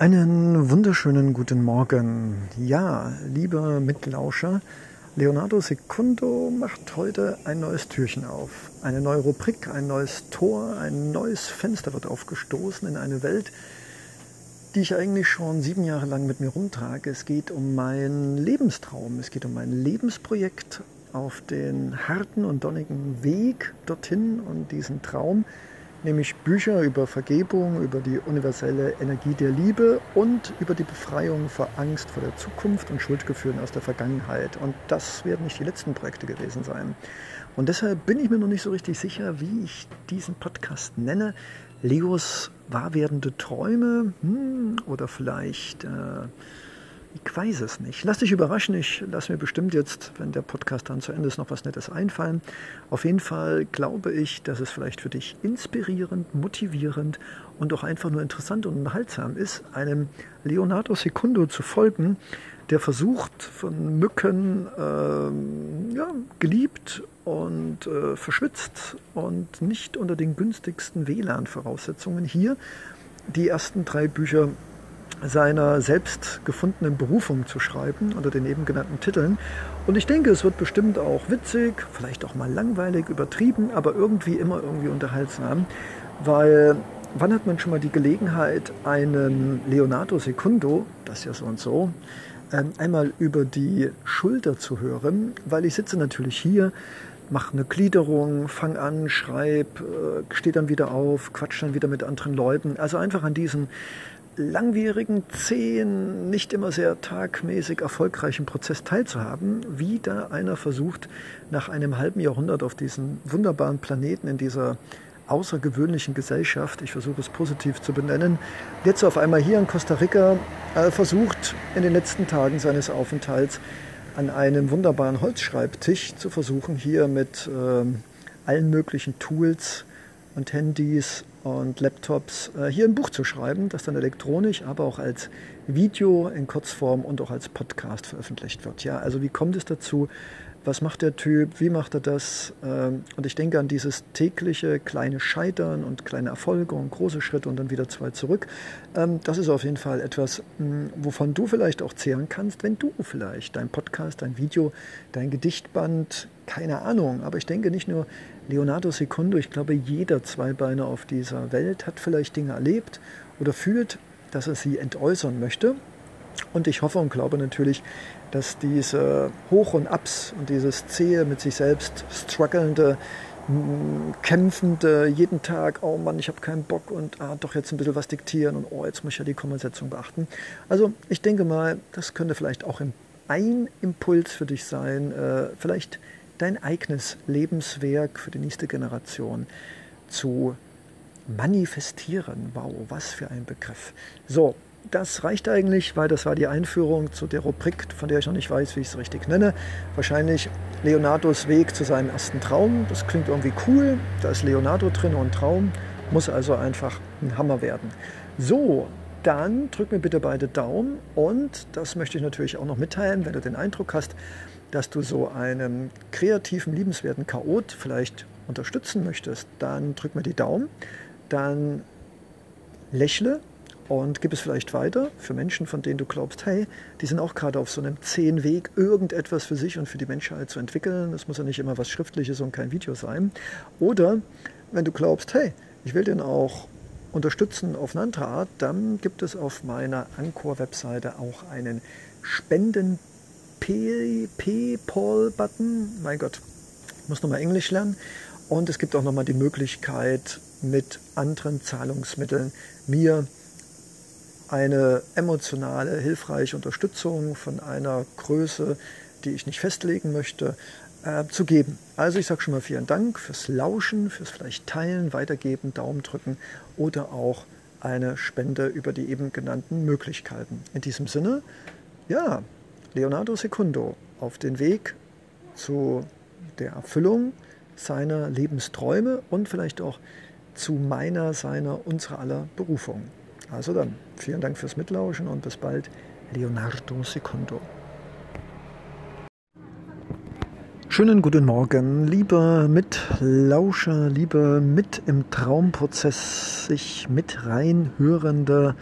Einen wunderschönen guten Morgen. Ja, lieber Mitlauscher, Leonardo Secundo macht heute ein neues Türchen auf. Eine neue Rubrik, ein neues Tor, ein neues Fenster wird aufgestoßen in eine Welt, die ich eigentlich schon sieben Jahre lang mit mir rumtrage. Es geht um meinen Lebenstraum, es geht um mein Lebensprojekt auf den harten und donnigen Weg dorthin und diesen Traum nämlich Bücher über Vergebung, über die universelle Energie der Liebe und über die Befreiung vor Angst vor der Zukunft und Schuldgefühlen aus der Vergangenheit. Und das werden nicht die letzten Projekte gewesen sein. Und deshalb bin ich mir noch nicht so richtig sicher, wie ich diesen Podcast nenne. Leos wahr werdende Träume hm, oder vielleicht... Äh, ich weiß es nicht. Lass dich überraschen. Ich lasse mir bestimmt jetzt, wenn der Podcast dann zu Ende ist, noch was Nettes einfallen. Auf jeden Fall glaube ich, dass es vielleicht für dich inspirierend, motivierend und auch einfach nur interessant und unterhaltsam ist, einem Leonardo Secundo zu folgen, der versucht, von Mücken äh, ja, geliebt und äh, verschwitzt und nicht unter den günstigsten WLAN-Voraussetzungen hier die ersten drei Bücher seiner selbst gefundenen Berufung zu schreiben unter den eben genannten Titeln. Und ich denke, es wird bestimmt auch witzig, vielleicht auch mal langweilig, übertrieben, aber irgendwie immer irgendwie unterhaltsam, weil wann hat man schon mal die Gelegenheit, einen Leonardo Secundo, das ja so und so, ähm, einmal über die Schulter zu hören, weil ich sitze natürlich hier, mache eine Gliederung, fang an, schreib, äh, stehe dann wieder auf, quatsch dann wieder mit anderen Leuten. Also einfach an diesen langwierigen, zähen, nicht immer sehr tagmäßig erfolgreichen Prozess teilzuhaben, wie da einer versucht, nach einem halben Jahrhundert auf diesem wunderbaren Planeten, in dieser außergewöhnlichen Gesellschaft, ich versuche es positiv zu benennen, jetzt auf einmal hier in Costa Rica äh, versucht, in den letzten Tagen seines Aufenthalts an einem wunderbaren Holzschreibtisch zu versuchen, hier mit äh, allen möglichen Tools und Handys und Laptops äh, hier ein Buch zu schreiben, das dann elektronisch, aber auch als Video in Kurzform und auch als Podcast veröffentlicht wird. Ja, also wie kommt es dazu? Was macht der Typ? Wie macht er das? Ähm, und ich denke an dieses tägliche kleine Scheitern und kleine Erfolge und große Schritte und dann wieder zwei zurück. Ähm, das ist auf jeden Fall etwas, hm, wovon du vielleicht auch zehren kannst, wenn du vielleicht dein Podcast, dein Video, dein Gedichtband, keine Ahnung, aber ich denke nicht nur Leonardo Secundo, ich glaube, jeder Zweibeiner auf dieser Welt hat vielleicht Dinge erlebt oder fühlt, dass er sie entäußern möchte. Und ich hoffe und glaube natürlich, dass diese Hoch- und Abs und dieses zähe, mit sich selbst strugglende, kämpfende, jeden Tag, oh Mann, ich habe keinen Bock und ah, doch jetzt ein bisschen was diktieren und oh, jetzt muss ich ja die Kommasetzung beachten. Also ich denke mal, das könnte vielleicht auch ein Impuls für dich sein, äh, vielleicht dein eigenes Lebenswerk für die nächste Generation zu manifestieren. Wow, was für ein Begriff. So, das reicht eigentlich, weil das war die Einführung zu der Rubrik, von der ich noch nicht weiß, wie ich es richtig nenne. Wahrscheinlich Leonardos Weg zu seinem ersten Traum. Das klingt irgendwie cool. Da ist Leonardo drin und Traum. Muss also einfach ein Hammer werden. So, dann drück mir bitte beide Daumen und das möchte ich natürlich auch noch mitteilen, wenn du den Eindruck hast, dass du so einen kreativen, liebenswerten Chaot vielleicht unterstützen möchtest, dann drück mir die Daumen, dann lächle und gib es vielleicht weiter für Menschen, von denen du glaubst, hey, die sind auch gerade auf so einem zehn Weg, irgendetwas für sich und für die Menschheit zu entwickeln. Das muss ja nicht immer was Schriftliches und kein Video sein. Oder wenn du glaubst, hey, ich will den auch unterstützen auf eine andere Art, dann gibt es auf meiner Anchor-Webseite auch einen Spenden PayPal-Button. Mein Gott, ich muss nochmal Englisch lernen. Und es gibt auch nochmal die Möglichkeit, mit anderen Zahlungsmitteln mir eine emotionale, hilfreiche Unterstützung von einer Größe, die ich nicht festlegen möchte, äh, zu geben. Also ich sage schon mal vielen Dank fürs Lauschen, fürs vielleicht Teilen, Weitergeben, Daumen drücken oder auch eine Spende über die eben genannten Möglichkeiten. In diesem Sinne, ja, Leonardo Secundo auf den Weg zu der Erfüllung seiner Lebensträume und vielleicht auch zu meiner, seiner, unserer aller Berufung. Also dann, vielen Dank fürs Mitlauschen und bis bald, Leonardo Secundo. Schönen guten Morgen, lieber Mitlauscher, lieber mit im Traumprozess sich mit reinhörende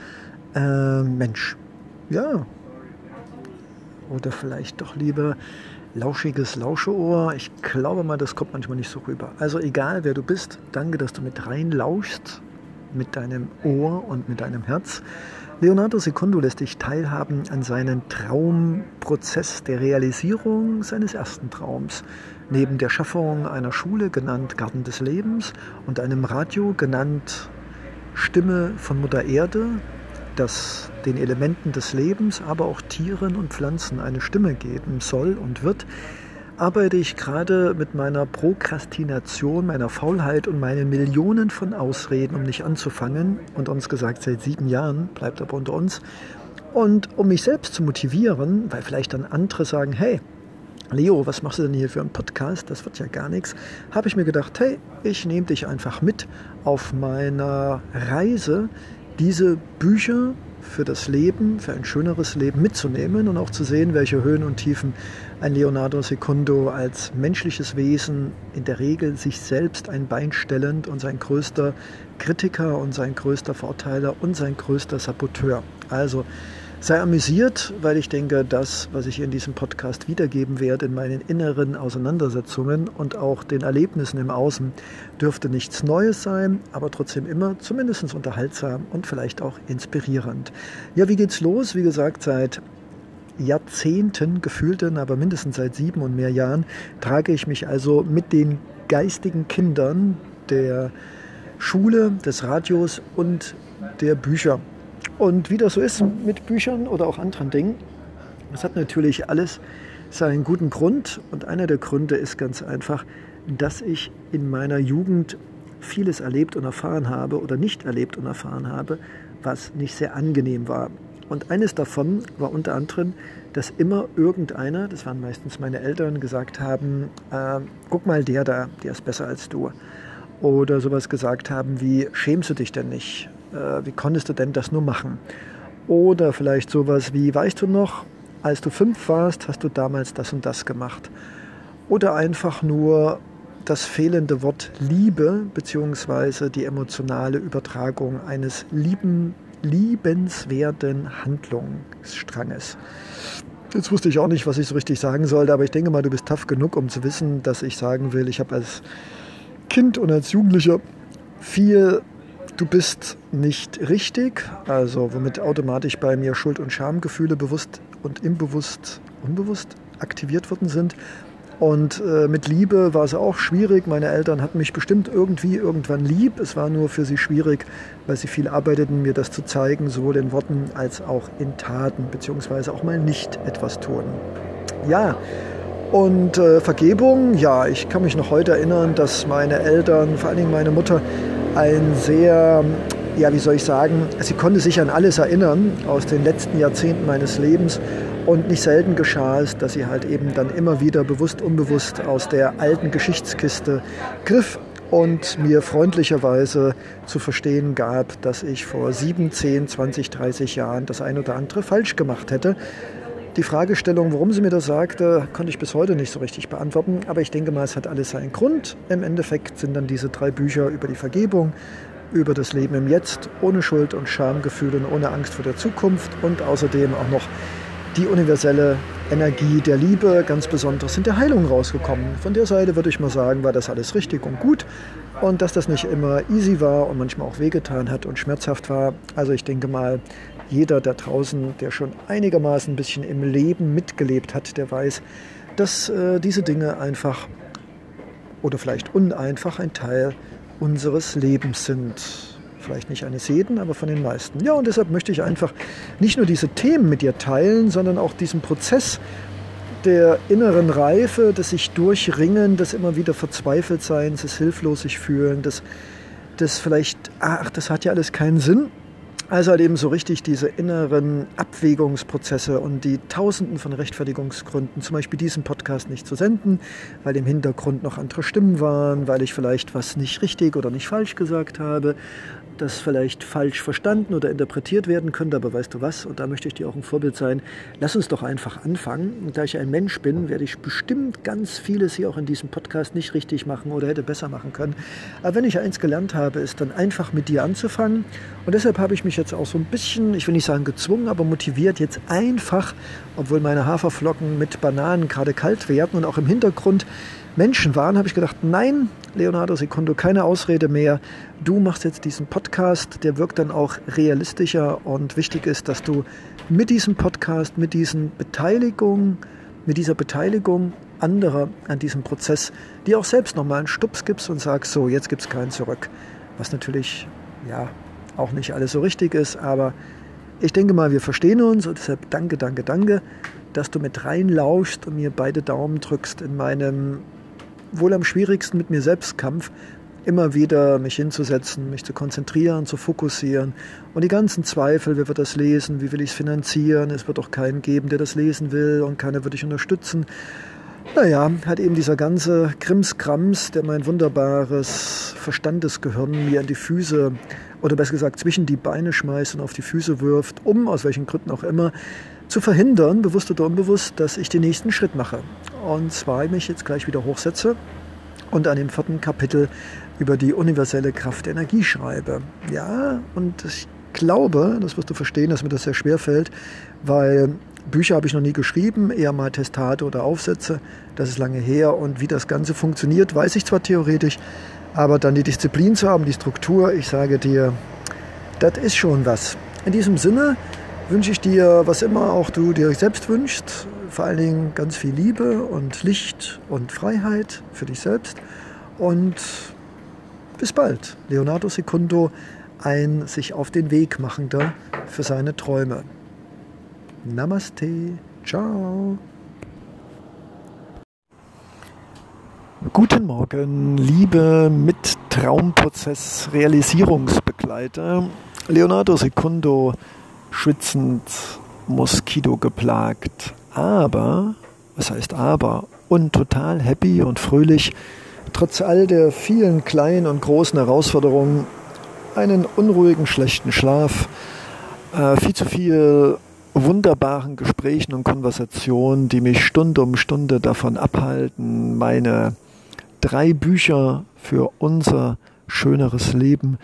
Äh, Mensch, ja. Oder vielleicht doch lieber lauschiges Lauscheohr. Ich glaube mal, das kommt manchmal nicht so rüber. Also egal, wer du bist, danke, dass du mit reinlauschst mit deinem Ohr und mit deinem Herz. Leonardo Secundo lässt dich teilhaben an seinen Traumprozess der Realisierung seines ersten Traums. Neben der Schaffung einer Schule, genannt Garten des Lebens, und einem Radio, genannt Stimme von Mutter Erde, das den Elementen des Lebens, aber auch Tieren und Pflanzen eine Stimme geben soll und wird, arbeite ich gerade mit meiner Prokrastination, meiner Faulheit und meinen Millionen von Ausreden, um nicht anzufangen. Und uns gesagt, seit sieben Jahren, bleibt aber unter uns. Und um mich selbst zu motivieren, weil vielleicht dann andere sagen, hey, Leo, was machst du denn hier für einen Podcast? Das wird ja gar nichts. Habe ich mir gedacht, hey, ich nehme dich einfach mit auf meiner Reise, diese Bücher für das Leben, für ein schöneres Leben mitzunehmen und auch zu sehen, welche Höhen und Tiefen ein Leonardo Secundo als menschliches Wesen in der Regel sich selbst ein Bein stellend und sein größter Kritiker und sein größter Vorteiler und sein größter Saboteur. Also sei amüsiert, weil ich denke, das, was ich in diesem Podcast wiedergeben werde, in meinen inneren Auseinandersetzungen und auch den Erlebnissen im Außen, dürfte nichts Neues sein, aber trotzdem immer zumindest unterhaltsam und vielleicht auch inspirierend. Ja, wie geht's los? Wie gesagt, seit Jahrzehnten, gefühlten, aber mindestens seit sieben und mehr Jahren, trage ich mich also mit den geistigen Kindern der Schule, des Radios und der Bücher. Und wie das so ist mit Büchern oder auch anderen Dingen, das hat natürlich alles seinen guten Grund. Und einer der Gründe ist ganz einfach, dass ich in meiner Jugend vieles erlebt und erfahren habe oder nicht erlebt und erfahren habe, was nicht sehr angenehm war. Und eines davon war unter anderem, dass immer irgendeiner, das waren meistens meine Eltern, gesagt haben, äh, guck mal, der da, der ist besser als du. Oder sowas gesagt haben wie, schämst du dich denn nicht? Äh, wie konntest du denn das nur machen? Oder vielleicht sowas wie, weißt du noch, als du fünf warst, hast du damals das und das gemacht. Oder einfach nur das fehlende Wort Liebe beziehungsweise die emotionale Übertragung eines lieben liebenswerten Handlungsstranges. Jetzt wusste ich auch nicht, was ich so richtig sagen sollte, aber ich denke mal, du bist tough genug, um zu wissen, dass ich sagen will, ich habe als Kind und als Jugendlicher viel du bist nicht richtig, also womit automatisch bei mir Schuld- und Schamgefühle bewusst und unbewusst, unbewusst aktiviert worden sind. Und äh, mit Liebe war es auch schwierig. Meine Eltern hatten mich bestimmt irgendwie irgendwann lieb. Es war nur für sie schwierig, weil sie viel arbeiteten, mir das zu zeigen, sowohl in Worten als auch in Taten, beziehungsweise auch mal nicht etwas tun. Ja, und äh, Vergebung, ja, ich kann mich noch heute erinnern, dass meine Eltern, vor allen Dingen meine Mutter, ein sehr, ja, wie soll ich sagen, sie konnte sich an alles erinnern aus den letzten Jahrzehnten meines Lebens und nicht selten geschah es, dass sie halt eben dann immer wieder bewusst, unbewusst aus der alten Geschichtskiste griff und mir freundlicherweise zu verstehen gab, dass ich vor 7, 10, 20, 30 Jahren das ein oder andere falsch gemacht hätte. Die Fragestellung, warum sie mir das sagte, konnte ich bis heute nicht so richtig beantworten, aber ich denke mal, es hat alles seinen Grund. Im Endeffekt sind dann diese drei Bücher über die Vergebung, über das Leben im Jetzt, ohne Schuld und Schamgefühle und ohne Angst vor der Zukunft und außerdem auch noch die universelle Energie der Liebe, ganz besonders in der Heilung rausgekommen. Von der Seite würde ich mal sagen, war das alles richtig und gut und dass das nicht immer easy war und manchmal auch wehgetan hat und schmerzhaft war. Also ich denke mal, jeder da draußen, der schon einigermaßen ein bisschen im Leben mitgelebt hat, der weiß, dass äh, diese Dinge einfach oder vielleicht uneinfach ein Teil unseres Lebens sind vielleicht nicht eines jeden, aber von den meisten. Ja, und deshalb möchte ich einfach nicht nur diese Themen mit dir teilen, sondern auch diesen Prozess der inneren Reife, des sich durchringen, des immer wieder verzweifelt sein, des hilflos sich fühlen, des, des vielleicht, ach, das hat ja alles keinen Sinn. Also halt eben so richtig diese inneren Abwägungsprozesse und die Tausenden von Rechtfertigungsgründen, zum Beispiel diesen Podcast nicht zu senden, weil im Hintergrund noch andere Stimmen waren, weil ich vielleicht was nicht richtig oder nicht falsch gesagt habe, das vielleicht falsch verstanden oder interpretiert werden könnte, aber weißt du was, und da möchte ich dir auch ein Vorbild sein, lass uns doch einfach anfangen. Und da ich ein Mensch bin, werde ich bestimmt ganz vieles hier auch in diesem Podcast nicht richtig machen oder hätte besser machen können. Aber wenn ich eins gelernt habe, ist dann einfach mit dir anzufangen. Und deshalb habe ich mich jetzt auch so ein bisschen, ich will nicht sagen gezwungen, aber motiviert, jetzt einfach, obwohl meine Haferflocken mit Bananen gerade kalt werden und auch im Hintergrund Menschen waren, habe ich gedacht, nein, Leonardo Secondo, keine Ausrede mehr. Du machst jetzt diesen Podcast, der wirkt dann auch realistischer und wichtig ist, dass du mit diesem Podcast, mit diesen Beteiligung, mit dieser Beteiligung anderer an diesem Prozess, die auch selbst nochmal einen Stups gibst und sagst, so, jetzt gibt es keinen zurück. Was natürlich, ja, auch nicht alles so richtig ist, aber ich denke mal, wir verstehen uns und deshalb danke, danke, danke, dass du mit reinlauschst und mir beide Daumen drückst in meinem wohl am schwierigsten mit mir selbst Kampf, immer wieder mich hinzusetzen, mich zu konzentrieren, zu fokussieren und die ganzen Zweifel, wer wird das lesen, wie will ich es finanzieren, es wird auch keinen geben, der das lesen will und keiner wird dich unterstützen. Naja, hat eben dieser ganze Krimskrams, der mein wunderbares Verstandesgehirn mir an die Füße oder besser gesagt zwischen die Beine schmeißt und auf die Füße wirft, um aus welchen Gründen auch immer zu verhindern, bewusst oder unbewusst, dass ich den nächsten Schritt mache. Und zwar mich jetzt gleich wieder hochsetze und an dem vierten Kapitel über die universelle Kraft der Energie schreibe. Ja, und ich glaube, das wirst du verstehen, dass mir das sehr schwer fällt, weil Bücher habe ich noch nie geschrieben, eher mal Testate oder Aufsätze. Das ist lange her und wie das Ganze funktioniert, weiß ich zwar theoretisch, aber dann die Disziplin zu haben, die Struktur, ich sage dir, das ist schon was. In diesem Sinne wünsche ich dir, was immer auch du dir selbst wünschst, vor allen Dingen ganz viel Liebe und Licht und Freiheit für dich selbst. Und bis bald. Leonardo Secundo, ein sich auf den Weg machender für seine Träume. Namaste. Ciao. Guten Morgen, liebe mit Traumprozess Realisierungsbegleiter. Leonardo Secundo schwitzend, Moskito geplagt, aber, was heißt aber, und total happy und fröhlich, trotz all der vielen kleinen und großen Herausforderungen, einen unruhigen, schlechten Schlaf, äh, viel zu viel wunderbaren Gesprächen und Konversationen, die mich Stunde um Stunde davon abhalten, meine drei Bücher für unser schöneres Leben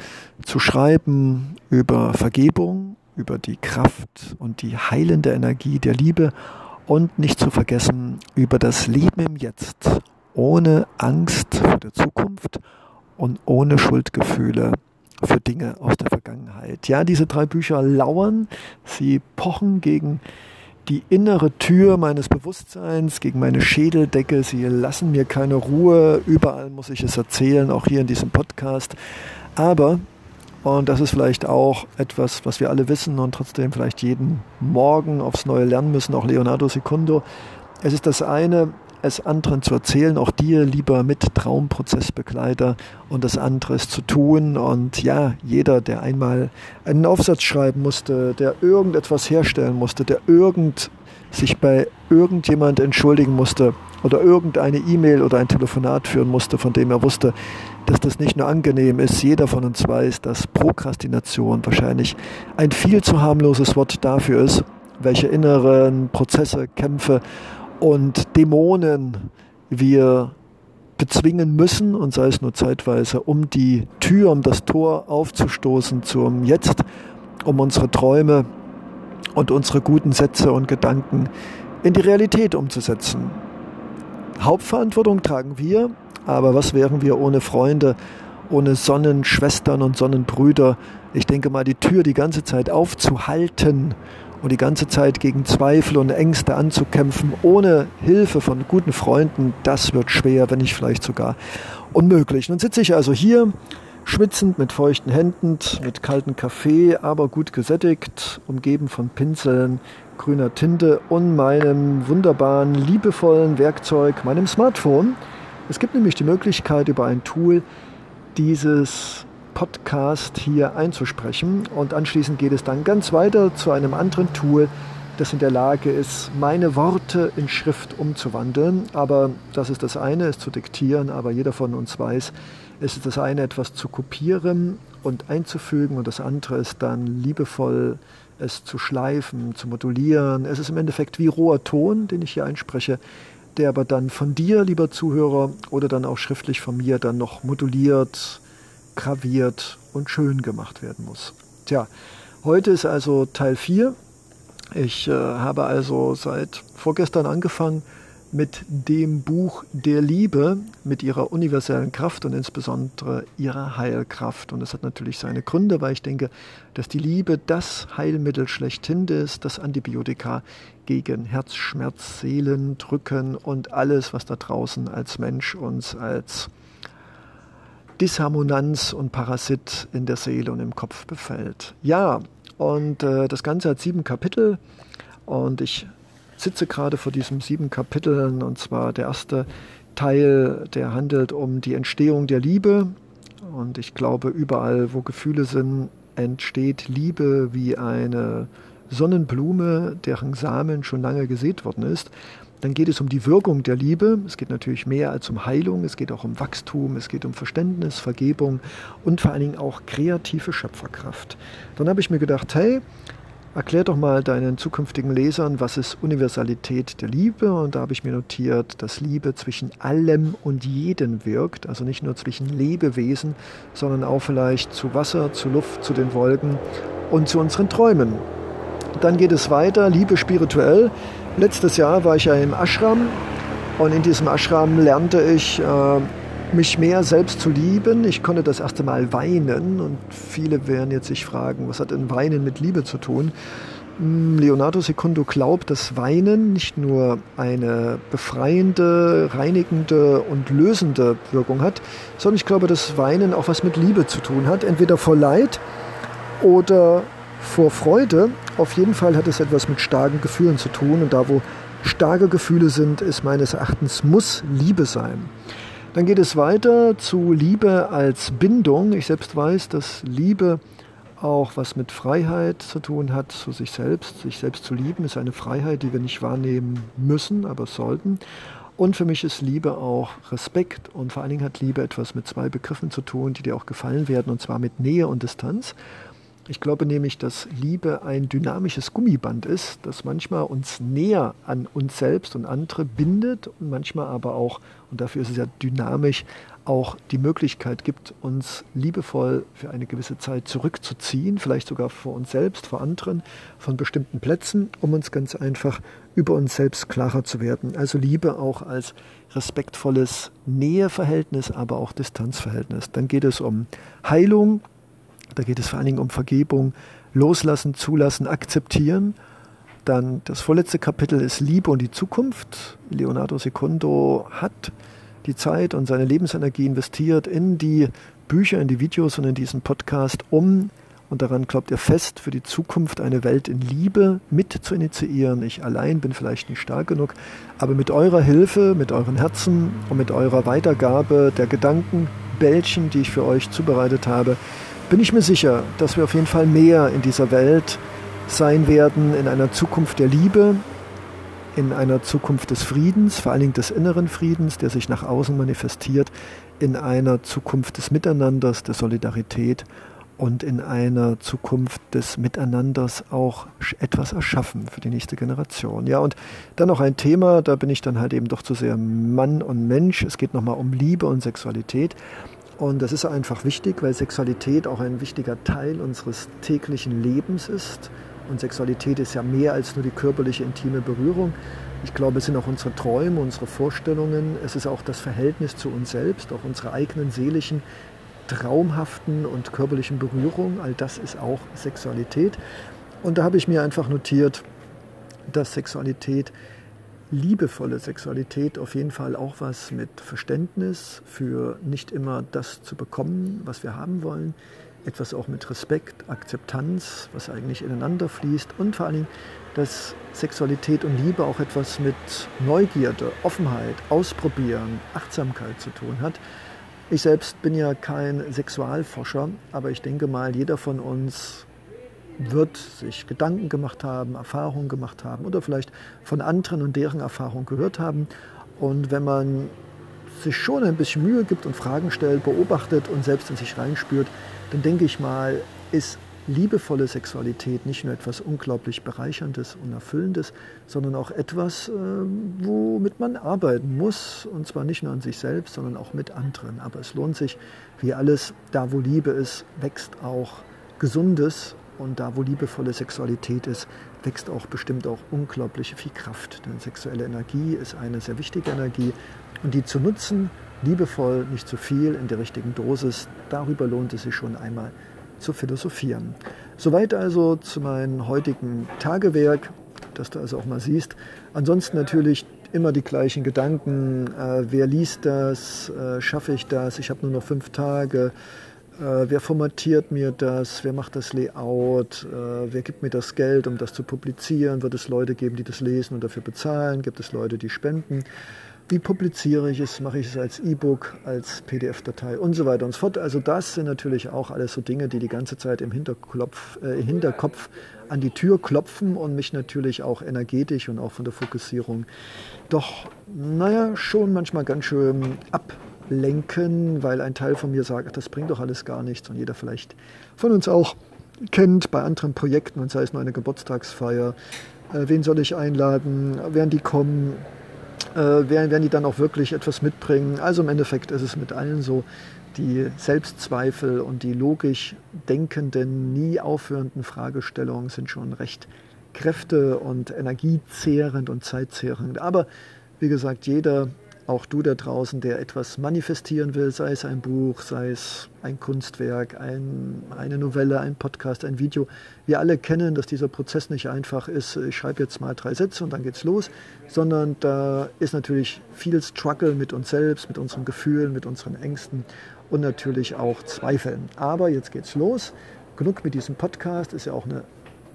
zu schreiben über Vergebung, über die Kraft und die heilende Energie der Liebe und nicht zu vergessen über das Leben im Jetzt, ohne Angst vor der Zukunft und ohne Schuldgefühle für Dinge aus der Vergangenheit. Ja, diese drei Bücher lauern, sie pochen gegen die innere Tür meines Bewusstseins, gegen meine Schädeldecke. Sie lassen mir keine Ruhe. Überall muss ich es erzählen, auch hier in diesem Podcast. Aber und das ist vielleicht auch etwas, was wir alle wissen und trotzdem vielleicht jeden Morgen aufs Neue lernen müssen, auch Leonardo Secundo. Es ist das eine, es anderen zu erzählen, auch dir, lieber Mit-Traumprozessbegleiter, und das andere ist zu tun. Und ja, jeder, der einmal einen Aufsatz schreiben musste, der irgendetwas herstellen musste, der irgend sich bei irgendjemand entschuldigen musste oder irgendeine E-Mail oder ein Telefonat führen musste, von dem er wusste, dass das nicht nur angenehm ist. Jeder von uns weiß, dass Prokrastination wahrscheinlich ein viel zu harmloses Wort dafür ist, welche inneren Prozesse, Kämpfe und Dämonen wir bezwingen müssen und sei es nur zeitweise, um die Tür, um das Tor aufzustoßen zum Jetzt, um unsere Träume und unsere guten Sätze und Gedanken in die Realität umzusetzen. Hauptverantwortung tragen wir, aber was wären wir ohne Freunde, ohne Sonnenschwestern und Sonnenbrüder? Ich denke mal, die Tür die ganze Zeit aufzuhalten und die ganze Zeit gegen Zweifel und Ängste anzukämpfen, ohne Hilfe von guten Freunden, das wird schwer, wenn nicht vielleicht sogar unmöglich. Nun sitze ich also hier, schwitzend, mit feuchten Händen, mit kaltem Kaffee, aber gut gesättigt, umgeben von Pinseln, grüner Tinte und meinem wunderbaren, liebevollen Werkzeug, meinem Smartphone. Es gibt nämlich die Möglichkeit, über ein Tool dieses Podcast hier einzusprechen und anschließend geht es dann ganz weiter zu einem anderen Tool, das in der Lage ist, meine Worte in Schrift umzuwandeln. Aber das ist das eine, es zu diktieren, aber jeder von uns weiß, es ist das eine, etwas zu kopieren und einzufügen und das andere ist dann liebevoll es zu schleifen, zu modulieren. Es ist im Endeffekt wie roher Ton, den ich hier einspreche, der aber dann von dir, lieber Zuhörer, oder dann auch schriftlich von mir dann noch moduliert, graviert und schön gemacht werden muss. Tja, heute ist also Teil 4. Ich äh, habe also seit vorgestern angefangen mit dem Buch der Liebe, mit ihrer universellen Kraft und insbesondere ihrer Heilkraft. Und das hat natürlich seine Gründe, weil ich denke, dass die Liebe das Heilmittel schlechthin ist, das Antibiotika gegen Herzschmerz, Seelendrücken und alles, was da draußen als Mensch uns als Disharmonanz und Parasit in der Seele und im Kopf befällt. Ja, und äh, das Ganze hat sieben Kapitel und ich sitze gerade vor diesen sieben Kapiteln und zwar der erste Teil, der handelt um die Entstehung der Liebe und ich glaube, überall, wo Gefühle sind, entsteht Liebe wie eine Sonnenblume, deren Samen schon lange gesät worden ist. Dann geht es um die Wirkung der Liebe. Es geht natürlich mehr als um Heilung. Es geht auch um Wachstum. Es geht um Verständnis, Vergebung und vor allen Dingen auch kreative Schöpferkraft. Dann habe ich mir gedacht, hey, erklär doch mal deinen zukünftigen Lesern, was ist Universalität der Liebe? Und da habe ich mir notiert, dass Liebe zwischen allem und jedem wirkt. Also nicht nur zwischen Lebewesen, sondern auch vielleicht zu Wasser, zu Luft, zu den Wolken und zu unseren Träumen. Dann geht es weiter, Liebe spirituell. Letztes Jahr war ich ja im Ashram und in diesem Ashram lernte ich, äh, mich mehr selbst zu lieben. Ich konnte das erste Mal weinen und viele werden jetzt sich fragen, was hat denn Weinen mit Liebe zu tun? Hm, Leonardo Secundo glaubt, dass Weinen nicht nur eine befreiende, reinigende und lösende Wirkung hat, sondern ich glaube, dass Weinen auch was mit Liebe zu tun hat, entweder vor Leid oder vor Freude. Auf jeden Fall hat es etwas mit starken Gefühlen zu tun. Und da, wo starke Gefühle sind, ist meines Erachtens muss Liebe sein. Dann geht es weiter zu Liebe als Bindung. Ich selbst weiß, dass Liebe auch was mit Freiheit zu tun hat, zu sich selbst. Sich selbst zu lieben ist eine Freiheit, die wir nicht wahrnehmen müssen, aber sollten. Und für mich ist Liebe auch Respekt und vor allen Dingen hat Liebe etwas mit zwei Begriffen zu tun, die dir auch gefallen werden, und zwar mit Nähe und Distanz. Ich glaube nämlich, dass Liebe ein dynamisches Gummiband ist, das manchmal uns näher an uns selbst und andere bindet und manchmal aber auch, und dafür ist es ja dynamisch, auch die Möglichkeit gibt, uns liebevoll für eine gewisse Zeit zurückzuziehen, vielleicht sogar vor uns selbst, vor anderen, von bestimmten Plätzen, um uns ganz einfach über uns selbst klarer zu werden. Also Liebe auch als respektvolles Näheverhältnis, aber auch Distanzverhältnis. Dann geht es um Heilung, da geht es vor allen Dingen um Vergebung, loslassen, zulassen, akzeptieren. Dann das vorletzte Kapitel ist Liebe und die Zukunft. Leonardo Secundo hat die Zeit und seine Lebensenergie investiert in die Bücher, in die Videos und in diesen Podcast, um, und daran glaubt er fest, für die Zukunft eine Welt in Liebe mit zu initiieren. Ich allein bin vielleicht nicht stark genug, aber mit eurer Hilfe, mit euren Herzen und mit eurer Weitergabe der Gedankenbällchen, die ich für euch zubereitet habe, bin ich mir sicher, dass wir auf jeden Fall mehr in dieser Welt sein werden, in einer Zukunft der Liebe, in einer Zukunft des Friedens, vor allen Dingen des inneren Friedens, der sich nach außen manifestiert, in einer Zukunft des Miteinanders, der Solidarität und in einer Zukunft des Miteinanders auch etwas erschaffen für die nächste Generation. Ja, und dann noch ein Thema, da bin ich dann halt eben doch zu sehr Mann und Mensch. Es geht nochmal um Liebe und Sexualität. Und das ist einfach wichtig, weil Sexualität auch ein wichtiger Teil unseres täglichen Lebens ist. Und Sexualität ist ja mehr als nur die körperliche, intime Berührung. Ich glaube, es sind auch unsere Träume, unsere Vorstellungen. Es ist auch das Verhältnis zu uns selbst, auch unsere eigenen seelischen, traumhaften und körperlichen Berührungen. All das ist auch Sexualität. Und da habe ich mir einfach notiert, dass Sexualität liebevolle Sexualität auf jeden Fall auch was mit Verständnis für nicht immer das zu bekommen, was wir haben wollen. Etwas auch mit Respekt, Akzeptanz, was eigentlich ineinander fließt. Und vor allen Dingen, dass Sexualität und Liebe auch etwas mit Neugierde, Offenheit, Ausprobieren, Achtsamkeit zu tun hat. Ich selbst bin ja kein Sexualforscher, aber ich denke mal, jeder von uns wird, sich Gedanken gemacht haben, Erfahrungen gemacht haben oder vielleicht von anderen und deren Erfahrungen gehört haben. Und wenn man sich schon ein bisschen Mühe gibt und Fragen stellt, beobachtet und selbst in sich reinspürt, dann denke ich mal, ist liebevolle Sexualität nicht nur etwas unglaublich Bereicherndes und Erfüllendes, sondern auch etwas, äh, womit man arbeiten muss. Und zwar nicht nur an sich selbst, sondern auch mit anderen. Aber es lohnt sich, wie alles, da wo Liebe ist, wächst auch Gesundes. Und da wo liebevolle Sexualität ist, wächst auch bestimmt auch unglaublich viel Kraft. Denn sexuelle Energie ist eine sehr wichtige Energie. Und die zu nutzen, liebevoll, nicht zu viel, in der richtigen Dosis, darüber lohnt es sich schon einmal zu philosophieren. Soweit also zu meinem heutigen Tagewerk, dass du also auch mal siehst. Ansonsten natürlich immer die gleichen Gedanken. Äh, wer liest das? Äh, schaffe ich das? Ich habe nur noch fünf Tage. Äh, wer formatiert mir das? Wer macht das Layout? Äh, wer gibt mir das Geld, um das zu publizieren? Wird es Leute geben, die das lesen und dafür bezahlen? Gibt es Leute, die spenden? Wie publiziere ich es? Mache ich es als E-Book, als PDF-Datei und so weiter und so fort. Also das sind natürlich auch alles so Dinge, die die ganze Zeit im Hinterkopf, äh, Hinterkopf an die Tür klopfen und mich natürlich auch energetisch und auch von der Fokussierung doch, naja, schon manchmal ganz schön ablenken, weil ein Teil von mir sagt, das bringt doch alles gar nichts und jeder vielleicht von uns auch kennt bei anderen Projekten und sei es nur eine Geburtstagsfeier. Äh, wen soll ich einladen? Werden die kommen? äh, werden, die dann auch wirklich etwas mitbringen. Also im Endeffekt ist es mit allen so, die Selbstzweifel und die logisch denkenden, nie aufhörenden Fragestellungen sind schon recht kräfte- und energiezehrend und zeitzehrend. Aber wie gesagt, jeder auch du da draußen, der etwas manifestieren will, sei es ein Buch, sei es ein Kunstwerk, ein, eine Novelle, ein Podcast, ein Video. Wir alle kennen, dass dieser Prozess nicht einfach ist, ich schreibe jetzt mal drei Sätze und dann geht's los, sondern da ist natürlich viel Struggle mit uns selbst, mit unseren Gefühlen, mit unseren Ängsten und natürlich auch Zweifeln. Aber jetzt geht's los. Genug mit diesem Podcast, ist ja auch eine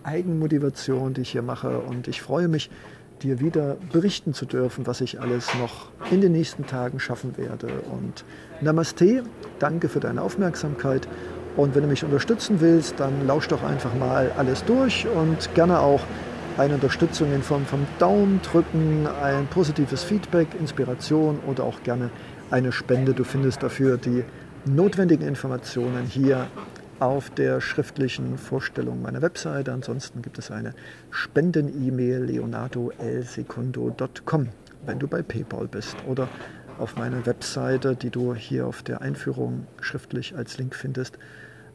Eigenmotivation, die ich hier mache und ich freue mich, dir wieder berichten zu dürfen, was ich alles noch in den nächsten Tagen schaffen werde. Und Namaste, danke für deine Aufmerksamkeit. Und wenn du mich unterstützen willst, dann lausch doch einfach mal alles durch und gerne auch eine Unterstützung in Form von Daumen drücken, ein positives Feedback, Inspiration oder auch gerne eine Spende. Du findest dafür die notwendigen Informationen hier auf der schriftlichen Vorstellung meiner Webseite. Ansonsten gibt es eine Spenden-E-Mail leonardoelsecundo.com, wenn du bei PayPal bist oder auf meiner Webseite, die du hier auf der Einführung schriftlich als Link findest,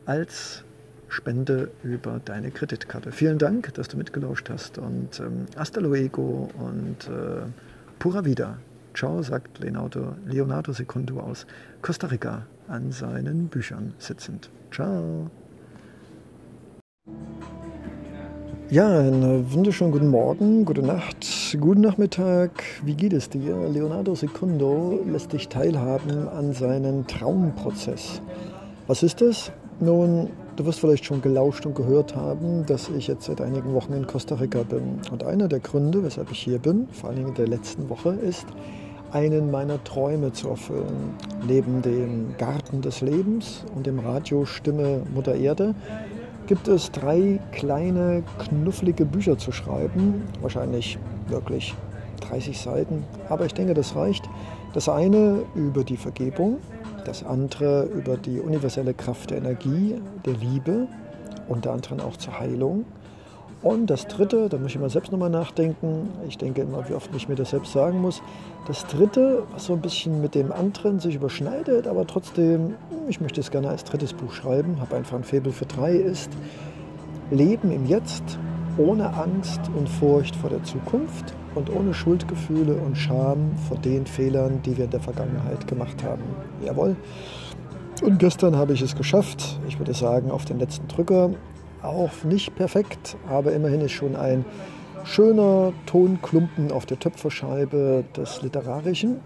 als Spende über deine Kreditkarte. Vielen Dank, dass du mitgelauscht hast und ähm, hasta luego und äh, pura vida. Ciao, sagt Leonardo, Leonardo Secundo aus Costa Rica an seinen Büchern sitzend. Ciao. Ja, einen wunderschönen guten Morgen, gute Nacht, guten Nachmittag. Wie geht es dir? Leonardo Secundo lässt dich teilhaben an seinem Traumprozess. Was ist das? Nun, du wirst vielleicht schon gelauscht und gehört haben, dass ich jetzt seit einigen Wochen in Costa Rica bin. Und einer der Gründe, weshalb ich hier bin, vor allem in der letzten Woche, ist, einen meiner Träume zu erfüllen. Neben dem Garten des Lebens und dem Radio Stimme Mutter Erde gibt es drei kleine, knufflige Bücher zu schreiben. Wahrscheinlich wirklich 30 Seiten, aber ich denke, das reicht. Das eine über die Vergebung, das andere über die universelle Kraft der Energie, der Liebe, unter anderem auch zur Heilung. Und das Dritte, da muss ich immer selbst nochmal nachdenken, ich denke immer, wie oft ich mir das selbst sagen muss, das Dritte, was so ein bisschen mit dem anderen sich überschneidet, aber trotzdem, ich möchte es gerne als drittes Buch schreiben, habe einfach ein Faible für drei, ist Leben im Jetzt ohne Angst und Furcht vor der Zukunft und ohne Schuldgefühle und Scham vor den Fehlern, die wir in der Vergangenheit gemacht haben. Jawohl. Und gestern habe ich es geschafft, ich würde sagen, auf den letzten Drücker auch nicht perfekt, aber immerhin ist schon ein schöner Tonklumpen auf der Töpferscheibe des Literarischen.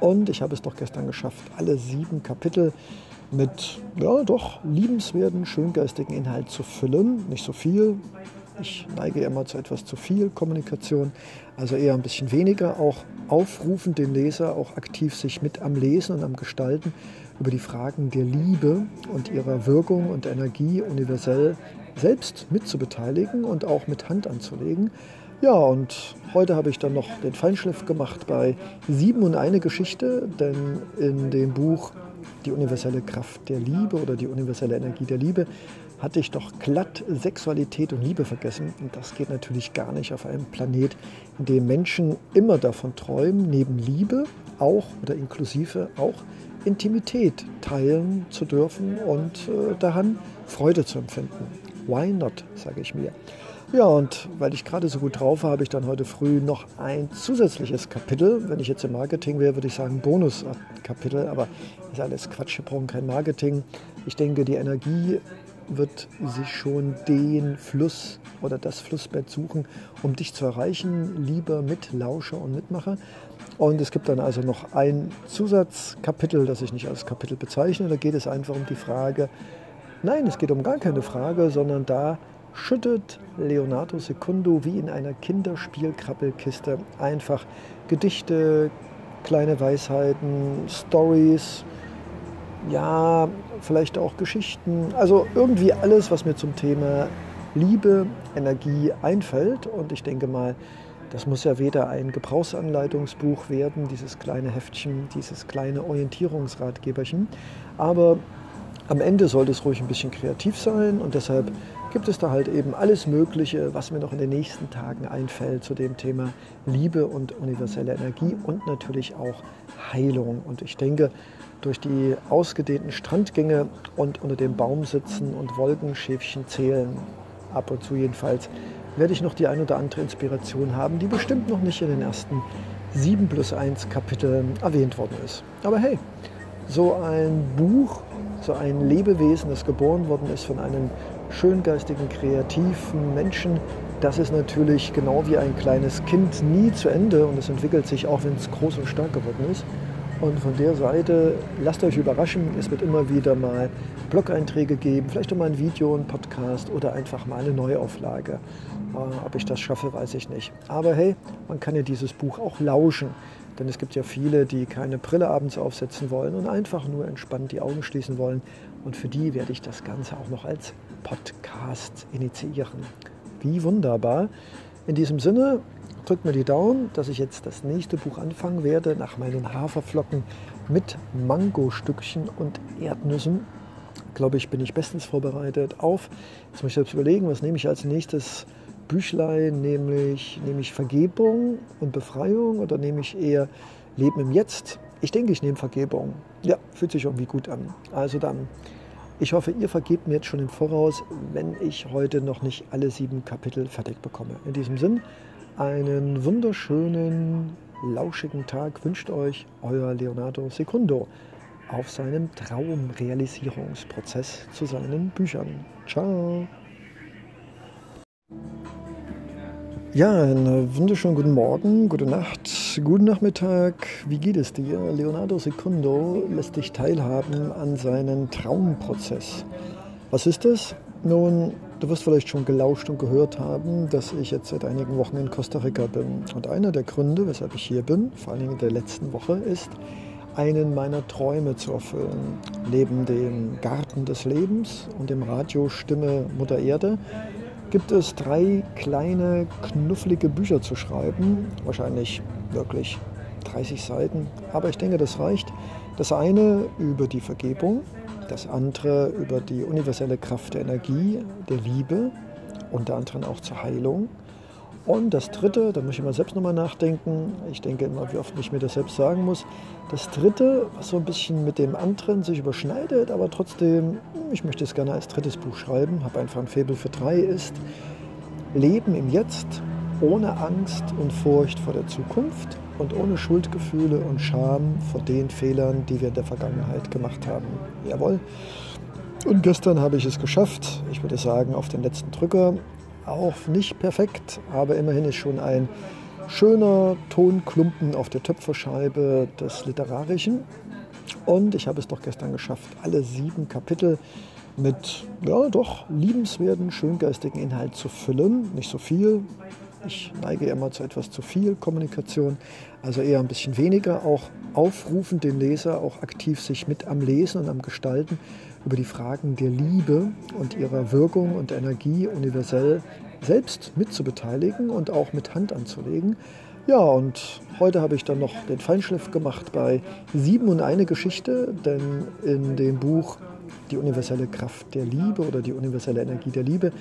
Und ich habe es doch gestern geschafft, alle sieben Kapitel mit, ja, doch liebenswerten, schöngeistigen Inhalt zu füllen. Nicht so viel. Ich neige immer zu etwas zu viel Kommunikation, also eher ein bisschen weniger. Auch aufrufen, den Leser auch aktiv sich mit am Lesen und am Gestalten über die Fragen der Liebe und ihrer Wirkung und Energie universell selbst mitzubeteiligen und auch mit Hand anzulegen. Ja, und heute habe ich dann noch den Feinschliff gemacht bei Sieben und eine Geschichte, denn in dem Buch Die universelle Kraft der Liebe oder die universelle Energie der Liebe hatte ich doch glatt Sexualität und Liebe vergessen. Und das geht natürlich gar nicht auf einem Planet, in dem Menschen immer davon träumen, neben Liebe auch oder inklusive auch Intimität teilen zu dürfen und äh, daran Freude zu empfinden. Why not, sage ich mir. Ja, und weil ich gerade so gut drauf war, habe ich dann heute früh noch ein zusätzliches Kapitel. Wenn ich jetzt im Marketing wäre, würde ich sagen Bonuskapitel, aber ist alles Quatsch, wir brauchen kein Marketing. Ich denke, die Energie wird sich schon den Fluss oder das Flussbett suchen, um dich zu erreichen, lieber Mitlauscher und Mitmacher. Und es gibt dann also noch ein Zusatzkapitel, das ich nicht als Kapitel bezeichne. Da geht es einfach um die Frage, nein, es geht um gar keine Frage, sondern da schüttet Leonardo Secundo wie in einer Kinderspielkrabbelkiste einfach Gedichte, kleine Weisheiten, Stories, ja, vielleicht auch Geschichten, also irgendwie alles, was mir zum Thema Liebe, Energie einfällt. Und ich denke mal, das muss ja weder ein Gebrauchsanleitungsbuch werden, dieses kleine Heftchen, dieses kleine Orientierungsratgeberchen, aber am Ende sollte es ruhig ein bisschen kreativ sein und deshalb gibt es da halt eben alles Mögliche, was mir noch in den nächsten Tagen einfällt zu dem Thema Liebe und universelle Energie und natürlich auch Heilung. Und ich denke, durch die ausgedehnten Strandgänge und unter dem Baum sitzen und Wolkenschäfchen zählen, ab und zu jedenfalls, werde ich noch die ein oder andere Inspiration haben, die bestimmt noch nicht in den ersten 7 plus 1 Kapiteln erwähnt worden ist. Aber hey, so ein Buch, so ein Lebewesen, das geboren worden ist von einem schöngeistigen, kreativen Menschen, das ist natürlich genau wie ein kleines Kind nie zu Ende und es entwickelt sich auch, wenn es groß und stark geworden ist. Und von der Seite, lasst euch überraschen, es wird immer wieder mal Blog-Einträge geben, vielleicht auch mal ein Video, ein Podcast oder einfach mal eine Neuauflage. Äh, ob ich das schaffe, weiß ich nicht. Aber hey, man kann ja dieses Buch auch lauschen. Denn es gibt ja viele, die keine Brille abends aufsetzen wollen und einfach nur entspannt die Augen schließen wollen. Und für die werde ich das Ganze auch noch als Podcast initiieren. Wie wunderbar. In diesem Sinne, drückt mir die Daumen, dass ich jetzt das nächste Buch anfangen werde nach meinen Haferflocken mit Mangostückchen und Erdnüssen. Glaube ich, bin ich bestens vorbereitet auf. Jetzt muss ich selbst überlegen, was nehme ich als nächstes Büchlein? Nämlich, nehme ich Vergebung und Befreiung oder nehme ich eher Leben im Jetzt? Ich denke, ich nehme Vergebung. Ja, fühlt sich irgendwie gut an. Also dann, ich hoffe, ihr vergebt mir jetzt schon im Voraus, wenn ich heute noch nicht alle sieben Kapitel fertig bekomme. In diesem Sinn, einen wunderschönen, lauschigen Tag wünscht euch euer Leonardo Secundo auf seinem Traumrealisierungsprozess zu seinen Büchern. Ciao! Ja, einen wunderschönen guten Morgen, gute Nacht, guten Nachmittag. Wie geht es dir? Leonardo Secundo lässt dich teilhaben an seinem Traumprozess. Was ist das? Nun, Du wirst vielleicht schon gelauscht und gehört haben, dass ich jetzt seit einigen Wochen in Costa Rica bin. Und einer der Gründe, weshalb ich hier bin, vor allem in der letzten Woche, ist, einen meiner Träume zu erfüllen. Neben dem Garten des Lebens und dem Radio Stimme Mutter Erde gibt es drei kleine, knuffelige Bücher zu schreiben. Wahrscheinlich wirklich 30 Seiten, aber ich denke, das reicht. Das eine über die Vergebung, das andere über die universelle Kraft der Energie, der Liebe, unter anderem auch zur Heilung. Und das dritte, da muss ich immer selbst nochmal nachdenken, ich denke immer, wie oft ich mir das selbst sagen muss, das dritte, was so ein bisschen mit dem anderen sich überschneidet, aber trotzdem, ich möchte es gerne als drittes Buch schreiben, habe einfach ein Faible für drei, ist Leben im Jetzt ohne Angst und Furcht vor der Zukunft und ohne Schuldgefühle und Scham vor den Fehlern, die wir in der Vergangenheit gemacht haben. Jawohl. Und gestern habe ich es geschafft. Ich würde sagen, auf den letzten Drücker. Auch nicht perfekt, aber immerhin ist schon ein schöner Tonklumpen auf der Töpferscheibe des Literarischen. Und ich habe es doch gestern geschafft, alle sieben Kapitel mit, ja, doch liebenswerten, schöngeistigen Inhalt zu füllen. Nicht so viel, Ich neige immer zu etwas zu viel Kommunikation, also eher ein bisschen weniger. Auch aufrufen den Leser, auch aktiv sich mit am Lesen und am Gestalten über die Fragen der Liebe und ihrer Wirkung und Energie universell selbst mitzubeteiligen und auch mit Hand anzulegen. Ja, und heute habe ich dann noch den Feinschliff gemacht bei Sieben und eine Geschichte, denn in dem Buch Die universelle Kraft der Liebe oder die universelle Energie der Liebe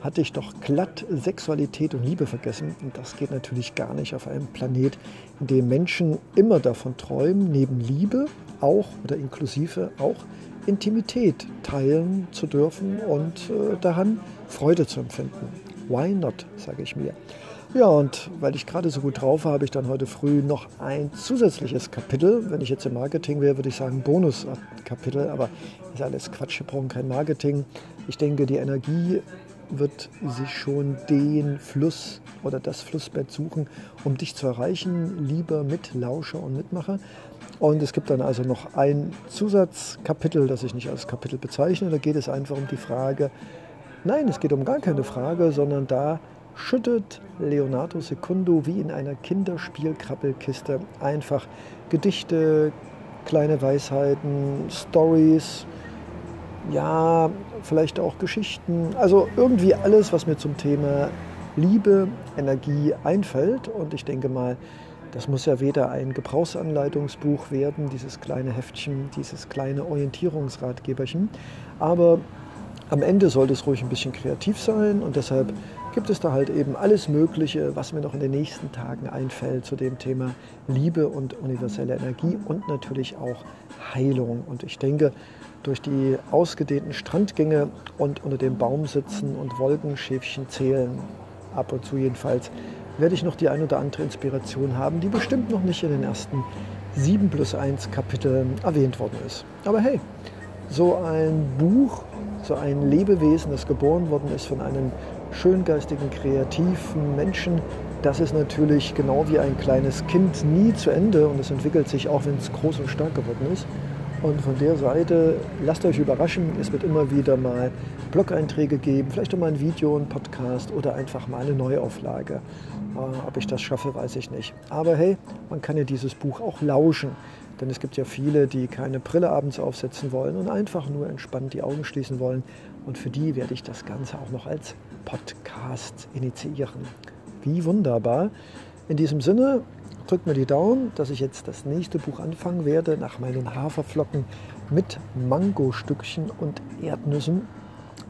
hatte ich doch glatt Sexualität und Liebe vergessen. Und das geht natürlich gar nicht auf einem Planet, dem Menschen immer davon träumen, neben Liebe auch oder inklusive auch Intimität teilen zu dürfen und äh, daran Freude zu empfinden. Why not, sage ich mir. Ja, und weil ich gerade so gut drauf war, habe ich dann heute früh noch ein zusätzliches Kapitel. Wenn ich jetzt im Marketing wäre, würde ich sagen Bonuskapitel, aber ist alles Quatsch, wir brauchen kein Marketing. Ich denke, die Energie wird sich schon den Fluss oder das Flussbett suchen, um dich zu erreichen, lieber Mitlauscher und Mitmacher. Und es gibt dann also noch ein Zusatzkapitel, das ich nicht als Kapitel bezeichne. Da geht es einfach um die Frage, nein, es geht um gar keine Frage, sondern da schüttet Leonardo Secundo wie in einer Kinderspielkrabbelkiste einfach Gedichte, kleine Weisheiten, Stories, ja, vielleicht auch Geschichten, also irgendwie alles, was mir zum Thema Liebe, Energie einfällt. Und ich denke mal, das muss ja weder ein Gebrauchsanleitungsbuch werden, dieses kleine Heftchen, dieses kleine Orientierungsratgeberchen, aber am Ende sollte es ruhig ein bisschen kreativ sein und deshalb gibt es da halt eben alles Mögliche, was mir noch in den nächsten Tagen einfällt zu dem Thema Liebe und universelle Energie und natürlich auch Heilung. Und ich denke, durch die ausgedehnten Strandgänge und unter dem Baum sitzen und Wolkenschäfchen zählen, ab und zu jedenfalls, werde ich noch die ein oder andere Inspiration haben, die bestimmt noch nicht in den ersten 7 plus 1 Kapiteln erwähnt worden ist. Aber hey, so ein Buch, so ein Lebewesen, das geboren worden ist von einem schöngeistigen, kreativen Menschen, das ist natürlich genau wie ein kleines Kind nie zu Ende und es entwickelt sich auch, wenn es groß und stark geworden ist. Und von der Seite, lasst euch überraschen, es wird immer wieder mal Blog-Einträge geben, vielleicht auch mal ein Video, ein Podcast oder einfach mal eine Neuauflage. Äh, ob ich das schaffe, weiß ich nicht. Aber hey, man kann ja dieses Buch auch lauschen. Denn es gibt ja viele, die keine Brille abends aufsetzen wollen und einfach nur entspannt die Augen schließen wollen. Und für die werde ich das Ganze auch noch als Podcast initiieren. Wie wunderbar. In diesem Sinne, drückt mir die Daumen, dass ich jetzt das nächste Buch anfangen werde nach meinen Haferflocken mit Mangostückchen und Erdnüssen.